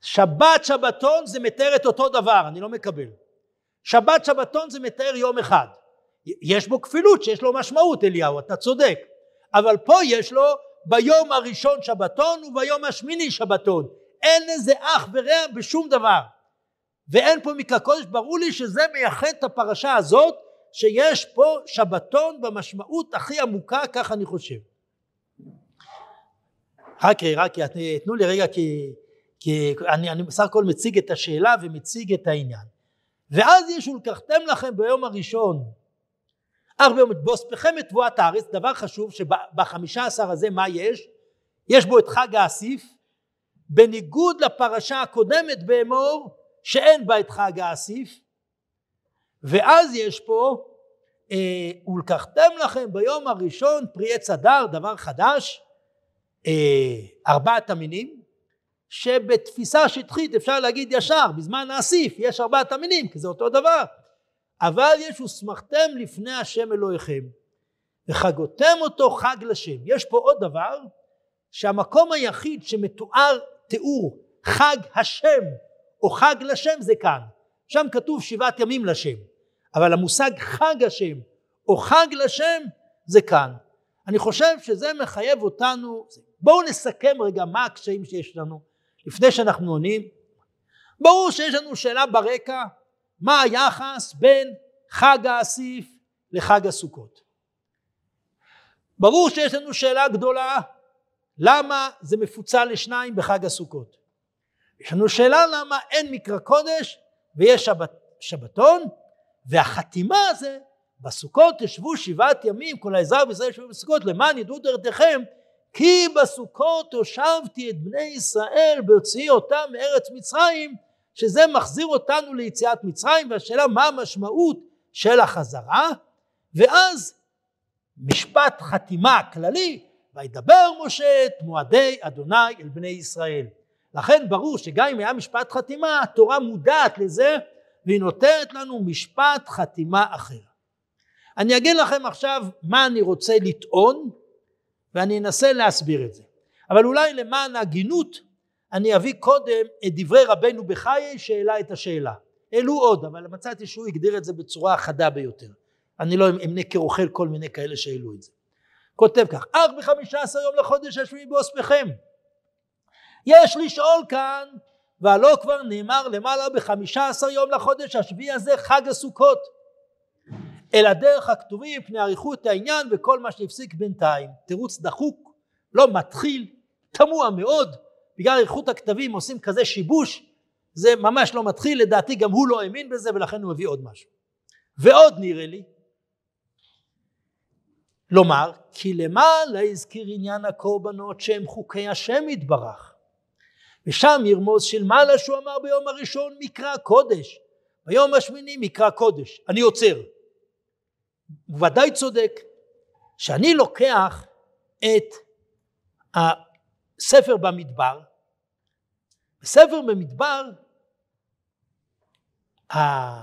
שבת שבתון זה מתאר את אותו דבר, אני לא מקבל. שבת שבתון זה מתאר יום אחד. יש בו כפילות שיש לו משמעות אליהו, אתה צודק. אבל פה יש לו ביום הראשון שבתון וביום השמיני שבתון. אין לזה אח ורע בשום דבר. ואין פה מקרא קודש, ברור לי שזה מייחד את הפרשה הזאת, שיש פה שבתון במשמעות הכי עמוקה, כך אני חושב. רק, רק, תנו לי רגע כי, כי אני, אני בסך הכל מציג את השאלה ומציג את העניין. ואז יש ולקחתם לכם ביום הראשון אך את תבואת הארץ, דבר חשוב שבחמישה עשר הזה מה יש? יש בו את חג האסיף, בניגוד לפרשה הקודמת באמור שאין בה את חג האסיף, ואז יש פה אה, ולקחתם לכם ביום הראשון פרי עץ אדר, דבר חדש, אה, ארבעת המינים, שבתפיסה שטחית אפשר להגיד ישר, בזמן האסיף יש ארבעת המינים, כי זה אותו דבר. אבל יש ושמחתם לפני השם אלוהיכם, וחגותם אותו חג לשם. יש פה עוד דבר, שהמקום היחיד שמתואר תיאור חג השם או חג לשם זה כאן. שם כתוב שבעת ימים לשם, אבל המושג חג השם או חג לשם זה כאן. אני חושב שזה מחייב אותנו, בואו נסכם רגע מה הקשיים שיש לנו לפני שאנחנו עונים. ברור שיש לנו שאלה ברקע, מה היחס בין חג האסיף לחג הסוכות. ברור שיש לנו שאלה גדולה, למה זה מפוצל לשניים בחג הסוכות. יש לנו שאלה למה אין מקרא קודש ויש שבת, שבתון, והחתימה הזה בסוכות תשבו שבעת ימים כל העזרה בישראל ישבו בסוכות למען ידעו דרככם כי בסוכות הושבתי את בני ישראל בהוציאי אותם מארץ מצרים שזה מחזיר אותנו ליציאת מצרים והשאלה מה המשמעות של החזרה ואז משפט חתימה כללי וידבר משה את מועדי אדוני אל בני ישראל לכן ברור שגם אם היה משפט חתימה התורה מודעת לזה והיא נותנת לנו משפט חתימה אחר. אני אגיד לכם עכשיו מה אני רוצה לטעון ואני אנסה להסביר את זה. אבל אולי למען ההגינות אני אביא קודם את דברי רבנו בחיי שהעלה את השאלה. העלו עוד אבל מצאתי שהוא הגדיר את זה בצורה חדה ביותר. אני לא אמנה כרוכל כל מיני כאלה שהעלו את זה. כותב כך אך בחמישה עשר יום לחודש השביעי באוספכם יש לשאול כאן והלא כבר נאמר למעלה בחמישה עשר יום לחודש השביעי הזה חג הסוכות אלא דרך הכתובים פני אריכות העניין וכל מה שהפסיק בינתיים תירוץ דחוק לא מתחיל תמוה מאוד בגלל אריכות הכתבים עושים כזה שיבוש זה ממש לא מתחיל לדעתי גם הוא לא האמין בזה ולכן הוא מביא עוד משהו. ועוד נראה לי לומר כי למעלה הזכיר עניין הקורבנות שהם חוקי השם יתברך. ושם ירמוז של מעלה שהוא אמר ביום הראשון מקרא קודש ביום השמיני מקרא קודש אני עוצר. הוא ודאי צודק שאני לוקח את הספר במדבר. בספר במדבר התיאור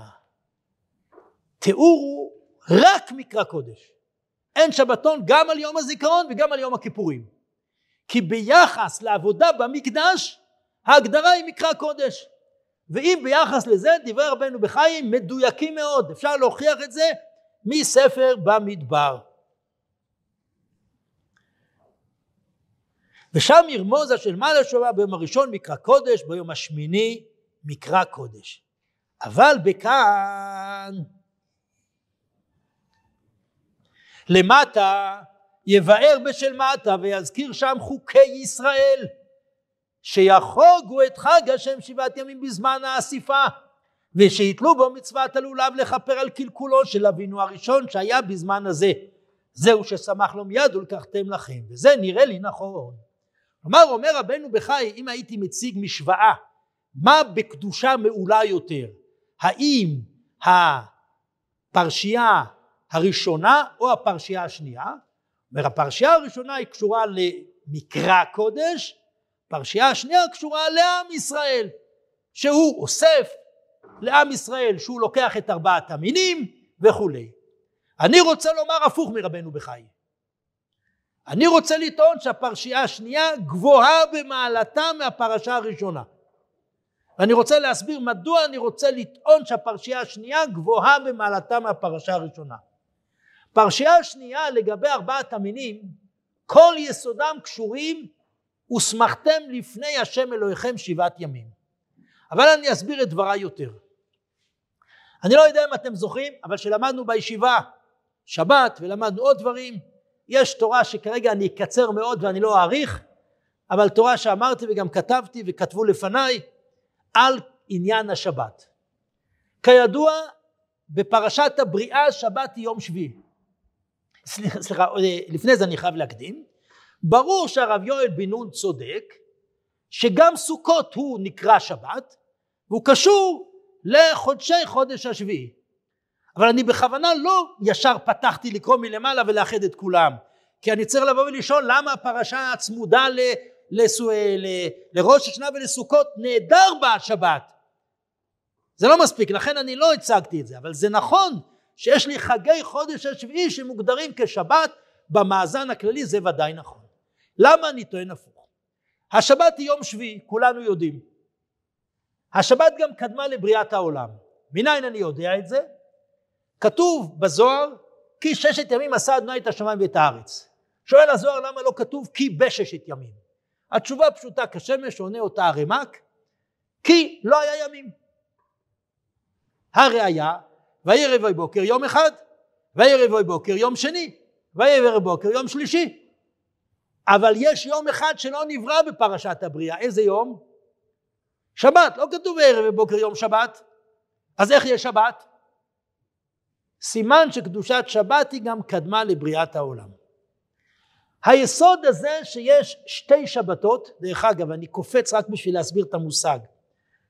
הוא רק מקרא קודש. אין שבתון גם על יום הזיכרון וגם על יום הכיפורים. כי ביחס לעבודה במקדש ההגדרה היא מקרא קודש. ואם ביחס לזה דברי רבנו בחיים מדויקים מאוד. אפשר להוכיח את זה מספר במדבר ושם ירמוזה של מעלה שובה ביום הראשון מקרא קודש ביום השמיני מקרא קודש. אבל בכאן למטה יבאר בשל מטה ויזכיר שם חוקי ישראל שיחוגו את חג השם שבעת ימים בזמן האסיפה ושיתלו בו מצוות הלולב לכפר על קלקולו של אבינו הראשון שהיה בזמן הזה. זהו ששמח לו מיד ולקחתם לכם וזה נראה לי נכון כלומר אומר רבנו בחי אם הייתי מציג משוואה מה בקדושה מעולה יותר האם הפרשייה הראשונה או הפרשייה השנייה אומר הפרשייה הראשונה היא קשורה למקרא קודש פרשייה השנייה קשורה לעם ישראל, שהוא אוסף לעם ישראל שהוא לוקח את ארבעת המינים וכולי. אני רוצה לומר הפוך מרבנו בחי. אני רוצה לטעון שהפרשייה השנייה גבוהה במעלתה מהפרשה הראשונה. ואני רוצה להסביר מדוע אני רוצה לטעון שהפרשייה השנייה גבוהה במעלתה מהפרשה הראשונה. פרשייה השנייה לגבי ארבעת המינים כל יסודם קשורים ושמחתם לפני השם אלוהיכם שבעת ימים. אבל אני אסביר את דבריי יותר. אני לא יודע אם אתם זוכרים, אבל כשלמדנו בישיבה שבת ולמדנו עוד דברים, יש תורה שכרגע אני אקצר מאוד ואני לא אאריך, אבל תורה שאמרתי וגם כתבתי וכתבו לפניי על עניין השבת. כידוע בפרשת הבריאה שבת היא יום שביעי. סליחה, סליחה, לפני זה אני חייב להקדים. ברור שהרב יואל בן נון צודק שגם סוכות הוא נקרא שבת והוא קשור לחודשי חודש השביעי. אבל אני בכוונה לא ישר פתחתי לקרוא מלמעלה ולאחד את כולם. כי אני צריך לבוא ולשאול למה הפרשה הצמודה ל, לסו, ל, לראש השנה ולסוכות נהדר בה השבת זה לא מספיק לכן אני לא הצגתי את זה אבל זה נכון שיש לי חגי חודש השביעי שמוגדרים כשבת במאזן הכללי זה ודאי נכון. למה אני טוען הפוך? השבת היא יום שביעי כולנו יודעים. השבת גם קדמה לבריאת העולם. מניין אני יודע את זה כתוב בזוהר כי ששת ימים עשה אדוני את השמיים ואת הארץ. שואל הזוהר למה לא כתוב כי בששת ימים? התשובה פשוטה כשמש עונה אותה הרמ"ק כי לא היה ימים. הראיה ויהי רבעי בוקר יום אחד ויהי רבעי בוקר יום שני ויהי רבעי בוקר יום שלישי. אבל יש יום אחד שלא נברא בפרשת הבריאה. איזה יום? שבת. לא כתוב ערב ובוקר יום שבת. אז איך יש שבת? סימן שקדושת שבת היא גם קדמה לבריאת העולם. היסוד הזה שיש שתי שבתות, דרך אגב אני קופץ רק בשביל להסביר את המושג,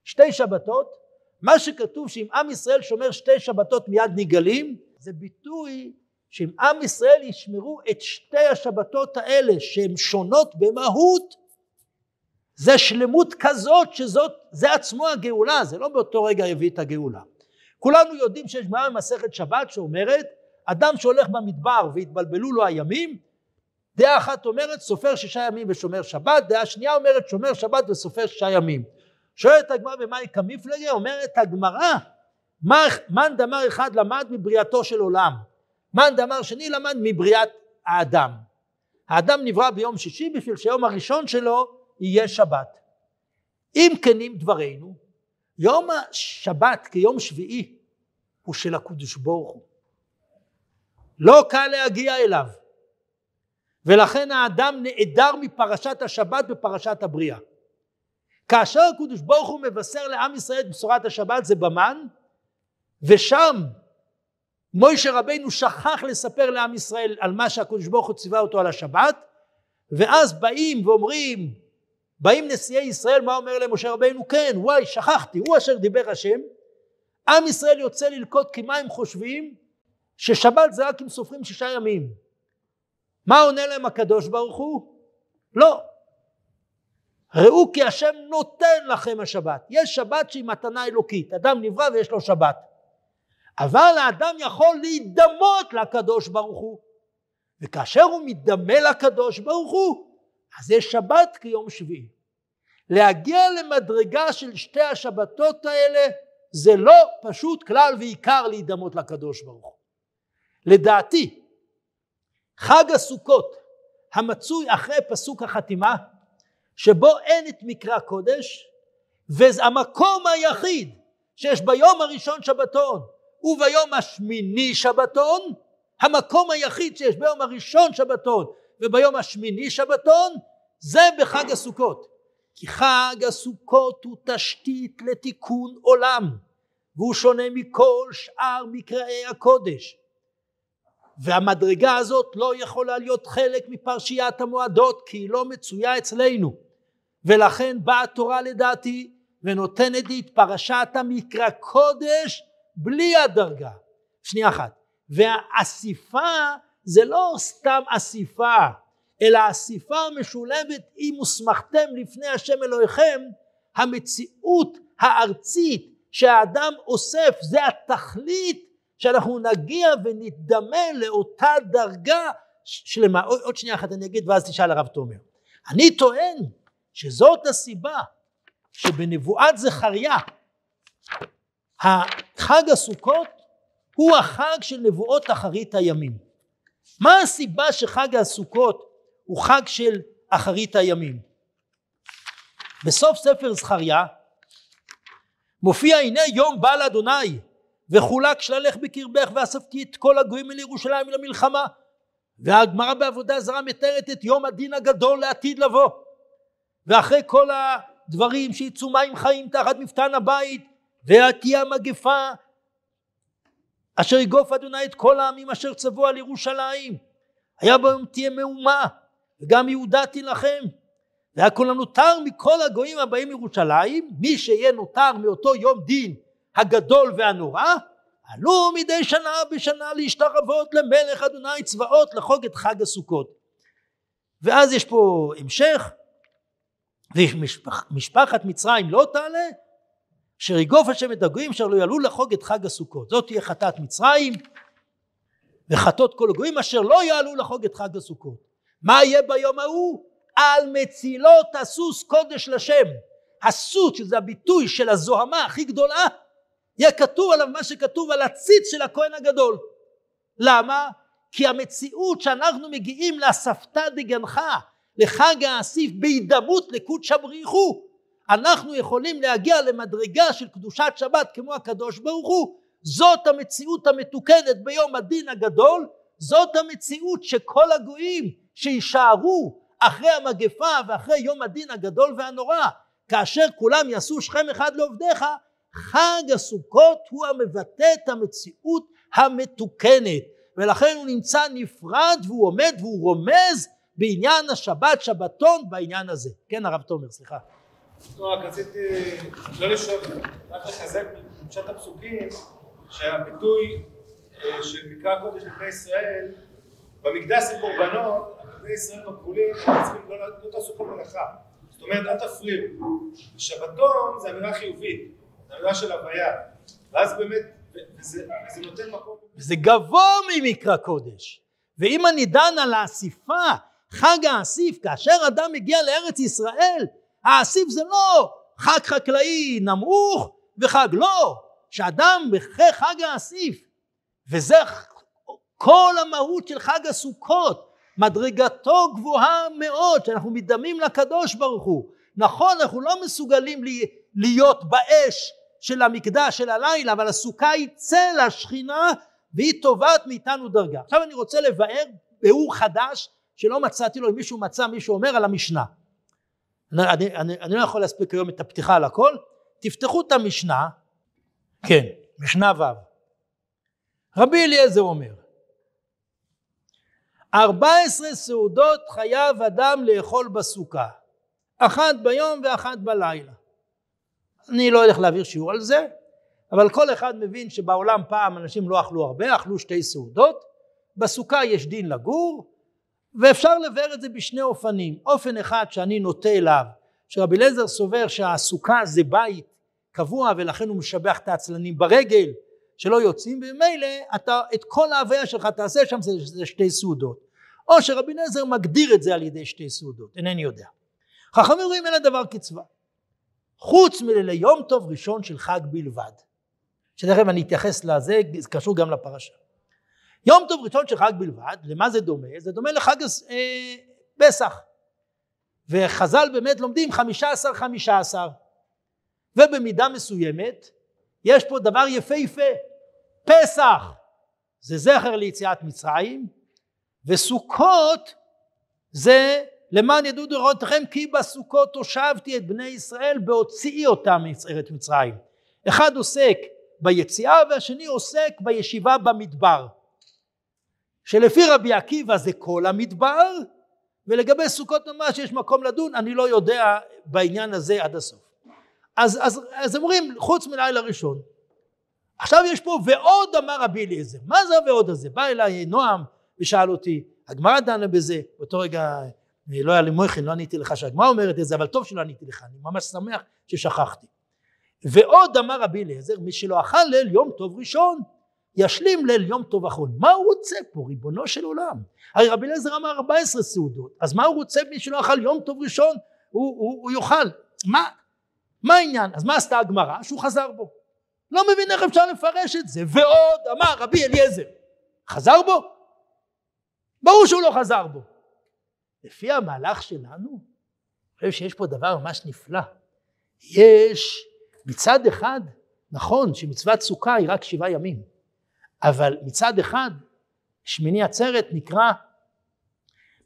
שתי שבתות, מה שכתוב שאם עם ישראל שומר שתי שבתות מיד נגלים, זה ביטוי שאם עם ישראל ישמרו את שתי השבתות האלה שהן שונות במהות, זה שלמות כזאת שזאת, זה עצמו הגאולה, זה לא באותו רגע יביא את הגאולה. כולנו יודעים שיש גמרא במסכת שבת שאומרת אדם שהולך במדבר והתבלבלו לו הימים דעה אחת אומרת סופר שישה ימים ושומר שבת דעה שנייה אומרת שומר שבת וסופר שישה ימים שואלת הגמרא במאי כמיפלגה? אומרת הגמרא מאן דמר אחד למד מבריאתו של עולם מאן דמר שני למד מבריאת האדם. האדם נברא ביום שישי בשביל שהיום הראשון שלו יהיה שבת אם כנים דברינו יום השבת כיום שביעי הוא של הקדוש ברוך הוא. לא קל להגיע אליו. ולכן האדם נעדר מפרשת השבת בפרשת הבריאה. כאשר הקדוש ברוך הוא מבשר לעם ישראל את בשורת השבת זה במן ושם מוישה רבינו שכח לספר לעם ישראל על מה שהקדוש ברוך הוא ציווה אותו על השבת ואז באים ואומרים באים נשיאי ישראל מה אומר להם משה רבינו כן וואי שכחתי הוא אשר דיבר השם עם ישראל יוצא ללקוט כי מה הם חושבים? ששבת זה רק אם סופרים שישה ימים. מה עונה להם הקדוש ברוך הוא? לא. ראו כי השם נותן לכם השבת. יש שבת שהיא מתנה אלוקית. אדם נברא ויש לו שבת. אבל האדם יכול להידמות לקדוש ברוך הוא. וכאשר הוא מתדמה לקדוש ברוך הוא אז יש שבת כיום שביעי. להגיע למדרגה של שתי השבתות האלה זה לא פשוט כלל ועיקר להידמות לקדוש ברוך הוא. לדעתי חג הסוכות המצוי אחרי פסוק החתימה שבו אין את מקרא קודש וזה המקום היחיד שיש ביום הראשון שבתון וביום השמיני שבתון המקום היחיד שיש ביום הראשון שבתון וביום השמיני שבתון זה בחג הסוכות כי חג הסוכות הוא תשתית לתיקון עולם והוא שונה מכל שאר מקראי הקודש. והמדרגה הזאת לא יכולה להיות חלק מפרשיית המועדות כי היא לא מצויה אצלנו. ולכן באה התורה לדעתי ונותנת לי את פרשת המקרא קודש בלי הדרגה. שנייה אחת. והאסיפה זה לא סתם אסיפה אלא האסיפה המשולבת אם הוסמכתם לפני השם אלוהיכם המציאות הארצית שהאדם אוסף זה התכלית שאנחנו נגיע ונדמה לאותה דרגה שלמה עוד, עוד שנייה אחת אני אגיד ואז תשאל הרב תומר. אני טוען שזאת הסיבה שבנבואת זכריה החג הסוכות הוא החג של נבואות אחרית הימים. מה הסיבה שחג הסוכות הוא חג של אחרית הימים? בסוף ספר זכריה מופיע הנה יום בא לאדוני וחולק שללך בקרבך ואספתי את כל הגויים אל ירושלים למלחמה והגמרא בעבודה זרה מתארת את יום הדין הגדול לעתיד לבוא. ואחרי כל הדברים שיצאו מים חיים תחת מפתן הבית ותהיה מגפה אשר יגוף אדוני את כל העמים אשר צבו על ירושלים. היה בהם תהיה מהומה וגם יהודה תילחם והכל הנותר מכל הגויים הבאים מירושלים מי שיהיה נותר מאותו יום דין הגדול והנורא עלו מדי שנה בשנה להשתחוות למלך אדוני צבאות לחוג את חג הסוכות. ואז יש פה המשך ומשפחת מצרים לא תעלה אשר יגוף השם את הגויים אשר לא יעלו לחוג את חג הסוכות. זאת תהיה חטאת מצרים וחטאות כל הגויים אשר לא יעלו לחוג את חג הסוכות. מה יהיה ביום ההוא על מצילות הסוס קודש לשם. הסוס שזה הביטוי של הזוהמה הכי גדולה יהיה כתוב עליו מה שכתוב על הציץ של הכהן הגדול. למה? כי המציאות שאנחנו מגיעים לאספתא דגנך לחג האסיף בהידמות לקודשא בריחו אנחנו יכולים להגיע למדרגה של קדושת שבת כמו הקדוש ברוך הוא. זאת המציאות המתוקנת ביום הדין הגדול. זאת המציאות שכל הגויים שיישארו אחרי המגפה ואחרי יום הדין הגדול והנורא כאשר כולם יעשו שכם אחד לעובדיך חג הסוכות הוא המבטא את המציאות המתוקנת. ולכן הוא נמצא נפרד והוא עומד והוא רומז בעניין השבת שבתון בעניין הזה. כן הרב תומר סליחה. לא, רק רציתי לא לשאול, רק לחזק בפשט הפסוקים שהביטוי אה, של מקרא קודש לבני ישראל במקדש זה קורבנות, בני ישראל בגבולים לא, לא תעשו כל מלאכה. זאת אומרת אל תפריעו. שבתון זה אמירה חיובית זה אמירה של הוויה. ואז באמת וזה, וזה נותן מקום זה גבוה ממקרא קודש. ואם אני דן על האסיפה חג האסיף כאשר אדם מגיע לארץ ישראל האסיף זה לא חג חקלאי נמוך וחג לא. שאדם אחרי חג האסיף וזה כל המהות של חג הסוכות מדרגתו גבוהה מאוד שאנחנו מדמים לקדוש ברוך הוא. נכון אנחנו לא מסוגלים להיות באש של המקדש של הלילה אבל הסוכה היא צל השכינה והיא תובעת מאיתנו דרגה. עכשיו אני רוצה לבאר ביאור חדש שלא מצאתי לו אם מישהו מצא מישהו אומר על המשנה. אני, אני, אני לא יכול להספיק היום את הפתיחה על הכל. תפתחו את המשנה. כן משנה ו' רבי אליעזר אומר ארבע עשרה סעודות חייב אדם לאכול בסוכה. אחת ביום ואחת בלילה. אני לא הולך להעביר שיעור על זה אבל כל אחד מבין שבעולם פעם אנשים לא אכלו הרבה אכלו שתי סעודות. בסוכה יש דין לגור ואפשר לבאר את זה בשני אופנים. אופן אחד שאני נוטה אליו שרבי אליעזר סובר שהסוכה זה בית קבוע ולכן הוא משבח את העצלנים ברגל שלא יוצאים וממילא אתה את כל ההוויה שלך תעשה שם זה, זה שתי סעודות או שרבי אליעזר מגדיר את זה על ידי שתי סעודות אינני יודע חכמים רואים אין הדבר קצבה חוץ מליום טוב ראשון של חג בלבד שתכף אני אתייחס לזה זה קשור גם לפרשה יום טוב ראשון של חג בלבד, למה זה דומה? זה דומה לחג אה, פסח. וחז"ל באמת לומדים חמישה עשר חמישה עשר. ובמידה מסוימת יש פה דבר יפהפה. פסח זה זכר ליציאת מצרים, וסוכות זה למען ידעו דורותיכם כי בסוכות הושבתי את בני ישראל בהוציאי אותם מארץ מצרים. אחד עוסק ביציאה והשני עוסק בישיבה במדבר. שלפי רבי עקיבא זה כל המדבר ולגבי סוכות ממש יש מקום לדון אני לא יודע בעניין הזה עד הסוף אז, אז, אז אומרים חוץ מלילה ראשון עכשיו יש פה ועוד אמר רבי אליעזר מה זה הוועוד הזה בא אליי נועם ושאל אותי הגמרא דנה בזה, באותו רגע אה, לא היה לי מויכן, לא עניתי לך שהגמרא אומרת את זה, אבל טוב שלא עניתי לך, אני ממש שמח ששכחתי. ועוד אמר רבי אליעזר, מי שלא אכל ליל יום טוב ראשון, ישלים ליל יום טוב אחרון. מה הוא רוצה פה, ריבונו של עולם? הרי רבי אליעזר אמר 14 סעודות, אז מה הוא רוצה מי שלא אכל יום טוב ראשון, הוא, הוא, הוא יאכל. מה, מה העניין? אז מה עשתה הגמרא? שהוא חזר בו. לא מבין איך אפשר לפרש את זה. ועוד אמר רבי אליעזר, חזר בו? ברור שהוא לא חזר בו. לפי המהלך שלנו, אני חושב שיש פה דבר ממש נפלא. יש מצד אחד, נכון שמצוות סוכה היא רק שבעה ימים, אבל מצד אחד שמיני עצרת נקרא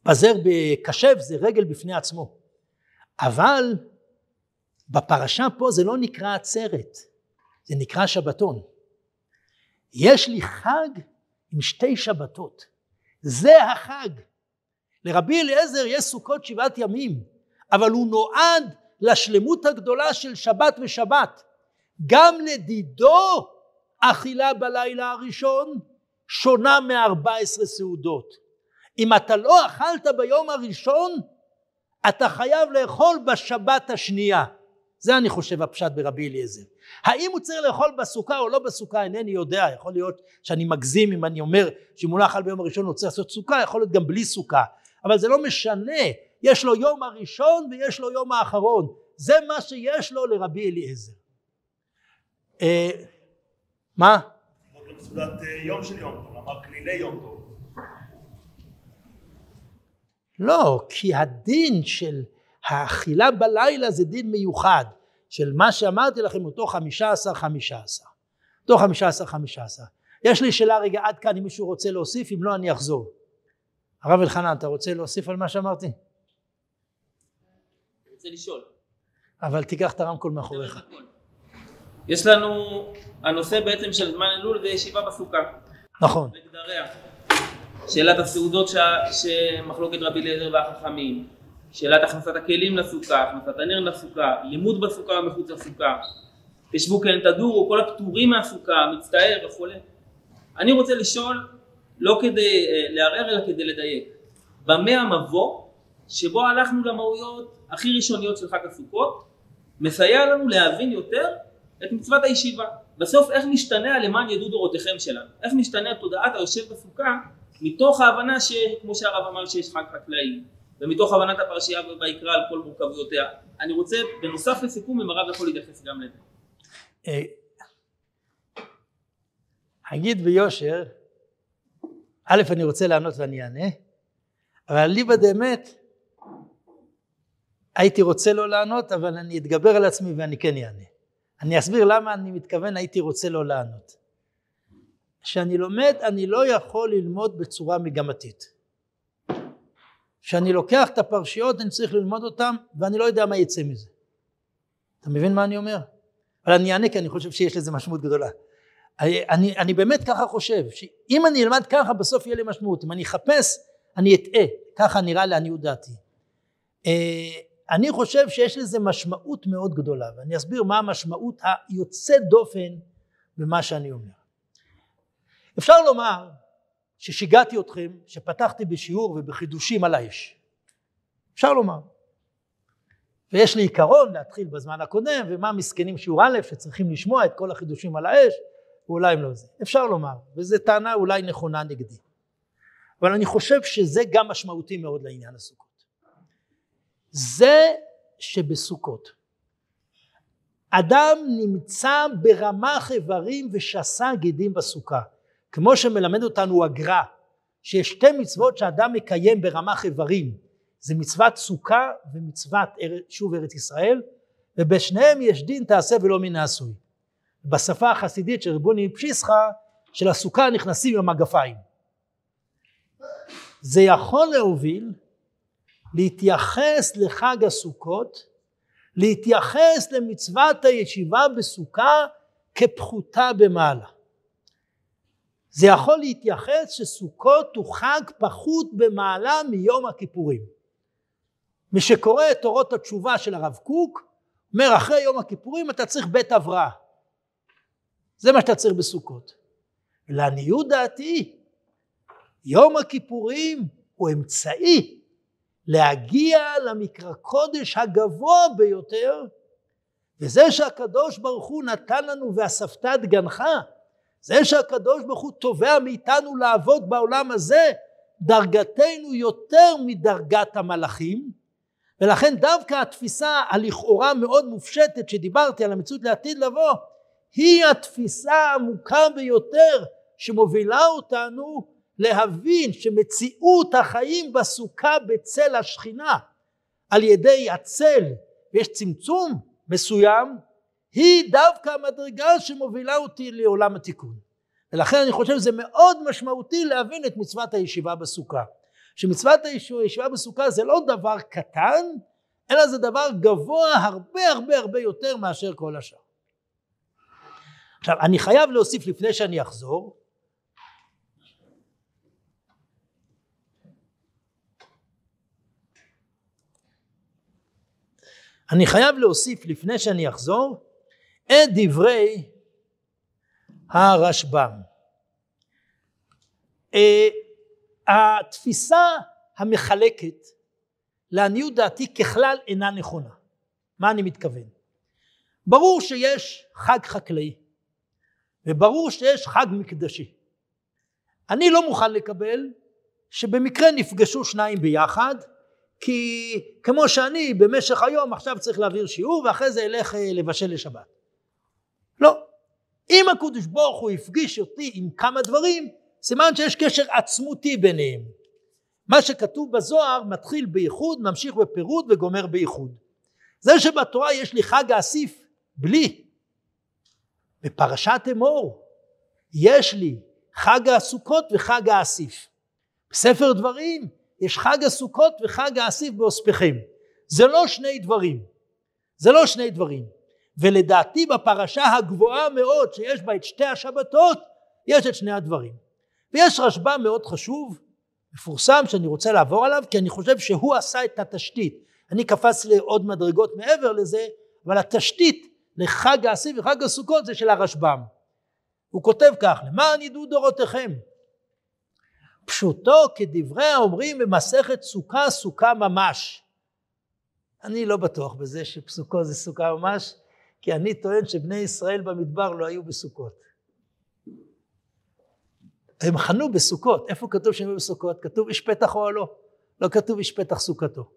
פזר בקשב זה רגל בפני עצמו. אבל בפרשה פה זה לא נקרא עצרת, זה נקרא שבתון. יש לי חג עם שתי שבתות, זה החג. לרבי אליעזר יש סוכות שבעת ימים, אבל הוא נועד לשלמות הגדולה של שבת ושבת. גם לדידו אכילה בלילה הראשון שונה מארבע עשרה סעודות. אם אתה לא אכלת ביום הראשון, אתה חייב לאכול בשבת השנייה. זה אני חושב הפשט ברבי אליעזר. האם הוא צריך לאכול בסוכה או לא בסוכה אינני יודע, יכול להיות שאני מגזים אם אני אומר שאם הוא לא אכל ביום הראשון הוא צריך לעשות סוכה, יכול להיות גם בלי סוכה, אבל זה לא משנה, יש לו יום הראשון ויש לו יום האחרון, זה מה שיש לו לרבי אליעזר. אה, מה? אה, יום של יום טוב, אמר כלילי יום טוב. לא, כי הדין של האכילה בלילה זה דין מיוחד של מה שאמרתי לכם אותו חמישה עשר חמישה עשר. אותו חמישה עשר חמישה עשר. יש לי שאלה רגע עד כאן אם מישהו רוצה להוסיף אם לא אני אחזור. הרב אלחנן אתה רוצה להוסיף על מה שאמרתי? אני רוצה לשאול. אבל תיקח את הרמקול מאחוריך. יש לנו הנושא בעצם של זמן אלול זה ישיבה בסוכה. נכון. בגדריה שאלת הסעודות שמחלוקת רבי אליעזר והחכמים שאלת הכנסת הכלים לסוכה, הכנסת הנר לסוכה, לימוד בסוכה ומחוץ לסוכה, תשבו כן תדורו, כל הפטורים מהסוכה, מצטער וכולי. אני רוצה לשאול, לא כדי אה, לערער אלא כדי לדייק, במה המבוא שבו הלכנו למהויות הכי ראשוניות של חג הסוכות, מסייע לנו להבין יותר את מצוות הישיבה. בסוף איך משתנה הלמען ידעו דורותיכם שלנו, איך משתנה תודעת היושב בסוכה מתוך ההבנה שכמו שהרב אמר שיש חג חקלאי, ומתוך הבנת הפרשייה ויקרא על כל מורכבויותיה. אני רוצה בנוסף לסיכום אם הרב יכול להתייחס גם לזה. אה, אגיד ביושר, א' אני רוצה לענות ואני אענה, אבל אליבא דאמת הייתי רוצה לא לענות אבל אני אתגבר על עצמי ואני כן אענה. אני אסביר למה אני מתכוון הייתי רוצה לא לענות. כשאני לומד אני לא יכול ללמוד בצורה מגמתית. שאני לוקח את הפרשיות אני צריך ללמוד אותן ואני לא יודע מה יצא מזה. אתה מבין מה אני אומר? אבל אני אענה כי אני חושב שיש לזה משמעות גדולה. אני, אני באמת ככה חושב שאם אני אלמד ככה בסוף יהיה לי משמעות אם אני אחפש אני אטעה ככה נראה לעניות דעתי. אה, אני חושב שיש לזה משמעות מאוד גדולה ואני אסביר מה המשמעות היוצאת דופן במה שאני אומר. אפשר לומר ששיגעתי אתכם, שפתחתי בשיעור ובחידושים על האש. אפשר לומר. ויש לי עיקרון להתחיל בזמן הקודם, ומה מסכנים שיעור א' שצריכים לשמוע את כל החידושים על האש, ואולי הם לא זה. אפשר לומר, וזו טענה אולי נכונה נגדי. אבל אני חושב שזה גם משמעותי מאוד לעניין הסוכות. זה שבסוכות אדם נמצא ברמ"ח איברים ושסה גידים בסוכה. כמו שמלמד אותנו הגר"א שיש שתי מצוות שאדם מקיים ברמ"ח איברים זה מצוות סוכה ומצוות שוב ארץ ישראל ובשניהם יש דין תעשה ולא מן העשוי. בשפה החסידית של רבוני פשיסחה של הסוכה נכנסים עם המגפיים. זה יכול להוביל להתייחס לחג הסוכות, להתייחס למצוות הישיבה בסוכה כפחותה במעלה. זה יכול להתייחס שסוכות הוא חג פחות במעלה מיום הכיפורים. מי שקורא את תורות התשובה של הרב קוק אומר אחרי יום הכיפורים אתה צריך בית הבראה. זה מה שאתה צריך בסוכות. לעניות דעתי יום הכיפורים הוא אמצעי להגיע למקרא קודש הגבוה ביותר וזה שהקדוש ברוך הוא נתן לנו ואספת דגנך זה שהקדוש ברוך הוא תובע מאיתנו לעבוד בעולם הזה דרגתנו יותר מדרגת המלאכים ולכן דווקא התפיסה הלכאורה מאוד מופשטת שדיברתי על המציאות לעתיד לבוא היא התפיסה העמוקה ביותר שמובילה אותנו להבין שמציאות החיים בסוכה בצל השכינה על ידי הצל ויש צמצום מסוים היא דווקא המדרגה שמובילה אותי לעולם התיקון. ולכן אני חושב שזה מאוד משמעותי להבין את מצוות הישיבה בסוכה. שמצוות הישיבה בסוכה זה לא דבר קטן אלא זה דבר גבוה הרבה הרבה הרבה יותר מאשר כל השאר. עכשיו אני חייב להוסיף לפני שאני אחזור. אני חייב להוסיף לפני שאני אחזור את דברי הרשב"ם. אה, התפיסה המחלקת לעניות דעתי ככלל אינה נכונה. מה אני מתכוון? ברור שיש חג חקלאי וברור שיש חג מקדשי. אני לא מוכן לקבל שבמקרה נפגשו שניים ביחד כי כמו שאני במשך היום עכשיו צריך להעביר שיעור ואחרי זה אלך אה, לבשל לשבת. לא. אם הקדוש ברוך הוא הפגיש אותי עם כמה דברים סימן שיש קשר עצמותי ביניהם. מה שכתוב בזוהר מתחיל בייחוד ממשיך בפירוד וגומר בייחוד. זה שבתורה יש לי חג האסיף בלי. בפרשת אמור יש לי חג הסוכות וחג האסיף. בספר דברים יש חג הסוכות וחג האסיף באוספכם. זה לא שני דברים. זה לא שני דברים. ולדעתי בפרשה הגבוהה מאוד שיש בה את שתי השבתות, יש את שני הדברים. ויש רשב"א מאוד חשוב, מפורסם, שאני רוצה לעבור עליו, כי אני חושב שהוא עשה את התשתית. אני קפץ לעוד מדרגות מעבר לזה, אבל התשתית לחג האסיף וחג הסוכות זה של הרשב"ם. הוא כותב כך, למען ידעו דורותיכם, פשוטו כדברי האומרים במסכת סוכה סוכה ממש. אני לא בטוח בזה שפסוקו זה סוכה ממש, כי אני טוען שבני ישראל במדבר לא היו בסוכות. הם חנו בסוכות, איפה כתוב שהם היו בסוכות? כתוב איש פתח אוהלו, לא כתוב איש פתח סוכתו.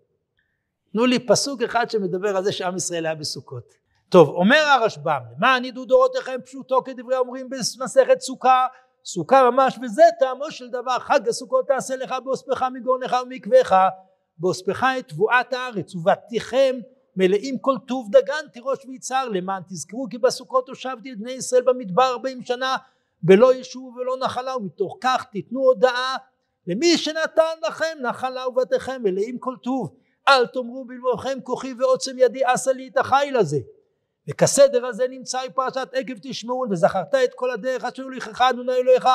תנו לי פסוק אחד שמדבר על זה שעם ישראל היה בסוכות. טוב, אומר הרשב"ם, למען ידעו דורותיכם פשוטו כדברי האומרים במסכת סוכה סוכה ממש וזה טעמו של דבר חג הסוכות תעשה לך באוספך מגורנך ומקוויך באוספך את תבואת הארץ ובתיכם מלאים כל טוב דגן תירוש ויצהר למען תזכרו כי בסוכות הושבתי את בני ישראל במדבר ארבעים שנה בלא ישוב ולא נחלה ומתוך כך תיתנו הודעה למי שנתן לכם נחלה ובתיכם מלאים כל טוב. אל תאמרו בלבבכם כוחי ועוצם ידי עשה לי את החיל הזה. וכסדר הזה נמצא בפרשת עקב תשמעון וזכרת את כל הדרך אשר הוליכך אדוני אלוהיך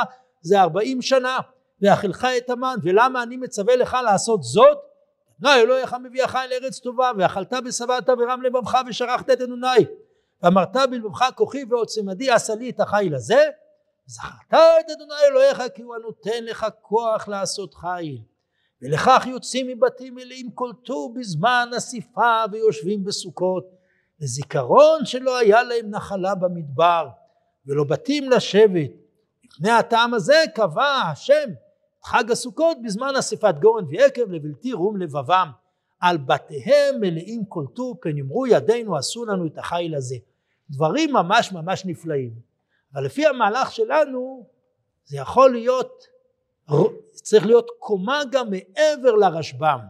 זה ארבעים שנה ואכילך את המן ולמה אני מצווה לך לעשות זאת אדוני אלוהיך מביאך אל ארץ טובה ואכלת ושבעת ורם לבבך ושכחת את אדוני. ואמרת בלבבך כוחי ועוצם ידי עשה לי את החיל הזה זכרת את אדוני אלוהיך כי הוא הנותן לך כוח לעשות חיל. ולכך יוצאים מבתים מלאים כל טוב בזמן אסיפה ויושבים בסוכות. לזיכרון שלא היה להם נחלה במדבר ולא בתים לשבת. לפני הטעם הזה קבע השם חג הסוכות בזמן אספת גורן ויקב לבלתי רום לבבם. על בתיהם מלאים כל כן יאמרו ידינו עשו לנו את החיל הזה. דברים ממש ממש נפלאים. אבל לפי המהלך שלנו זה יכול להיות צריך להיות קומה גם מעבר לרשב"ם.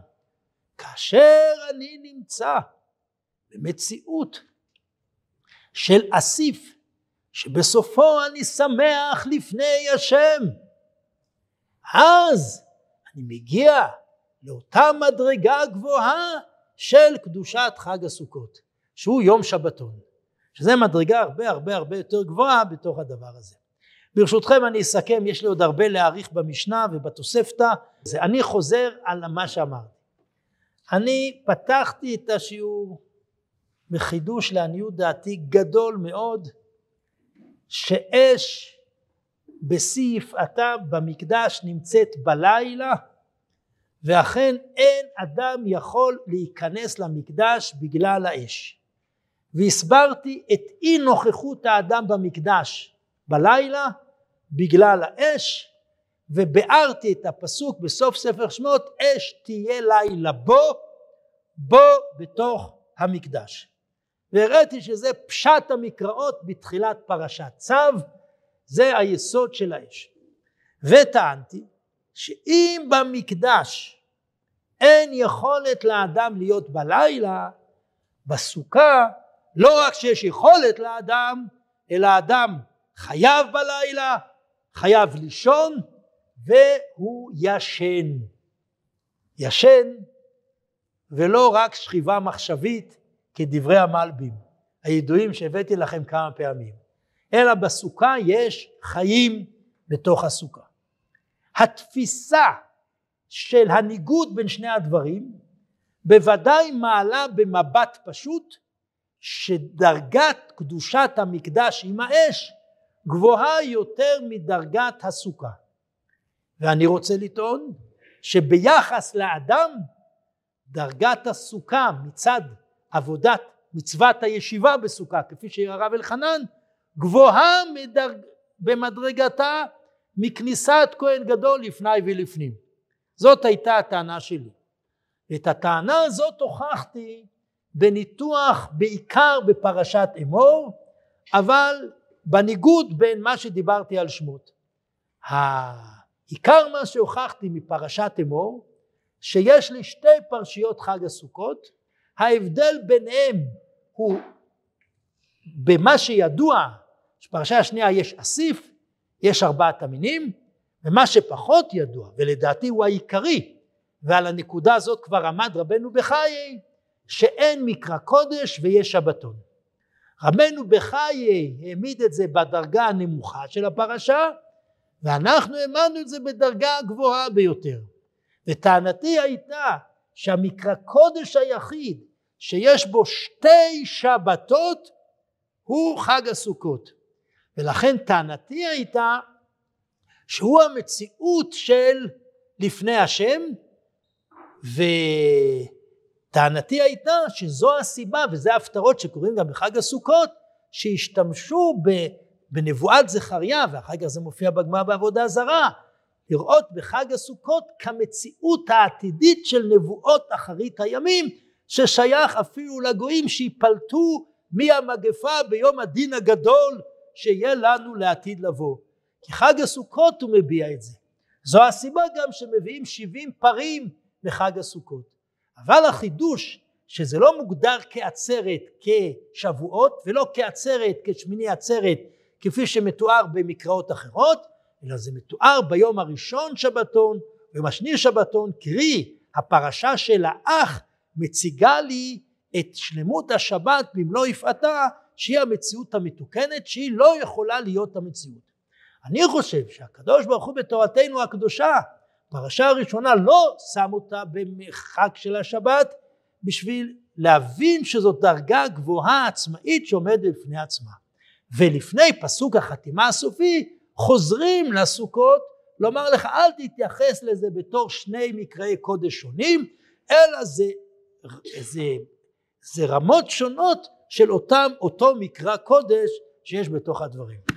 כאשר אני נמצא במציאות של אסיף שבסופו אני שמח לפני השם אז אני מגיע לאותה מדרגה גבוהה של קדושת חג הסוכות שהוא יום שבתון שזה מדרגה הרבה הרבה הרבה יותר גבוהה בתוך הדבר הזה. ברשותכם אני אסכם יש לי עוד הרבה להעריך במשנה ובתוספתא. אני חוזר על מה שאמרתי. אני פתחתי את השיעור בחידוש לעניות דעתי גדול מאוד שאש בשיא יפעתה במקדש נמצאת בלילה ואכן אין אדם יכול להיכנס למקדש בגלל האש. והסברתי את אי נוכחות האדם במקדש בלילה בגלל האש וביארתי את הפסוק בסוף ספר שמות אש תהיה לילה בו בו בתוך המקדש והראיתי שזה פשט המקראות בתחילת פרשת צו זה היסוד של האש. וטענתי שאם במקדש אין יכולת לאדם להיות בלילה בסוכה לא רק שיש יכולת לאדם אלא האדם חייב בלילה חייב לישון והוא ישן. ישן ולא רק שכיבה מחשבית כדברי המלבים הידועים שהבאתי לכם כמה פעמים אלא בסוכה יש חיים בתוך הסוכה. התפיסה של הניגוד בין שני הדברים בוודאי מעלה במבט פשוט שדרגת קדושת המקדש עם האש גבוהה יותר מדרגת הסוכה. ואני רוצה לטעון שביחס לאדם דרגת הסוכה מצד עבודת מצוות הישיבה בסוכה כפי שהרב אלחנן גבוהה מדרג, במדרגתה מכניסת כהן גדול לפני ולפנים. זאת הייתה הטענה שלי. ואת הטענה הזאת הוכחתי בניתוח בעיקר בפרשת אמור אבל בניגוד בין מה שדיברתי על שמות. העיקר מה שהוכחתי מפרשת אמור שיש לי שתי פרשיות חג הסוכות ההבדל ביניהם הוא במה שידוע בפרשה השנייה יש אסיף יש ארבעת המינים ומה שפחות ידוע ולדעתי הוא העיקרי ועל הנקודה הזאת כבר עמד רבנו בחיי שאין מקרא קודש ויש שבתון. רבנו בחיי העמיד את זה בדרגה הנמוכה של הפרשה ואנחנו העמדנו את זה בדרגה הגבוהה ביותר. וטענתי הייתה שהמקרא קודש היחיד שיש בו שתי שבתות הוא חג הסוכות ולכן טענתי הייתה שהוא המציאות של לפני השם וטענתי הייתה שזו הסיבה וזה ההפטרות שקוראים גם בחג הסוכות שהשתמשו בנבואת זכריה ואחר כך זה מופיע בגמרא בעבודה זרה לראות בחג הסוכות כמציאות העתידית של נבואות אחרית הימים ששייך אפילו לגויים שיפלטו מהמגפה ביום הדין הגדול שיהיה לנו לעתיד לבוא. כי חג הסוכות הוא מביע את זה. זו הסיבה גם שמביאים שבעים פרים לחג הסוכות. אבל החידוש שזה לא מוגדר כעצרת כשבועות ולא כעצרת כשמיני עצרת כפי שמתואר במקראות אחרות אלא זה מתואר ביום הראשון שבתון ביום השני שבתון קרי הפרשה של האח מציגה לי את שלמות השבת במלוא יפעתה שהיא המציאות המתוקנת שהיא לא יכולה להיות המציאות. אני חושב שהקדוש ברוך הוא בתורתנו הקדושה פרשה הראשונה לא שם אותה במרחק של השבת בשביל להבין שזאת דרגה גבוהה עצמאית שעומדת בפני עצמה ולפני פסוק החתימה הסופי חוזרים לסוכות לומר לך אל תתייחס לזה בתור שני מקראי קודש שונים אלא זה, זה, זה רמות שונות של אותם, אותו מקרא קודש שיש בתוך הדברים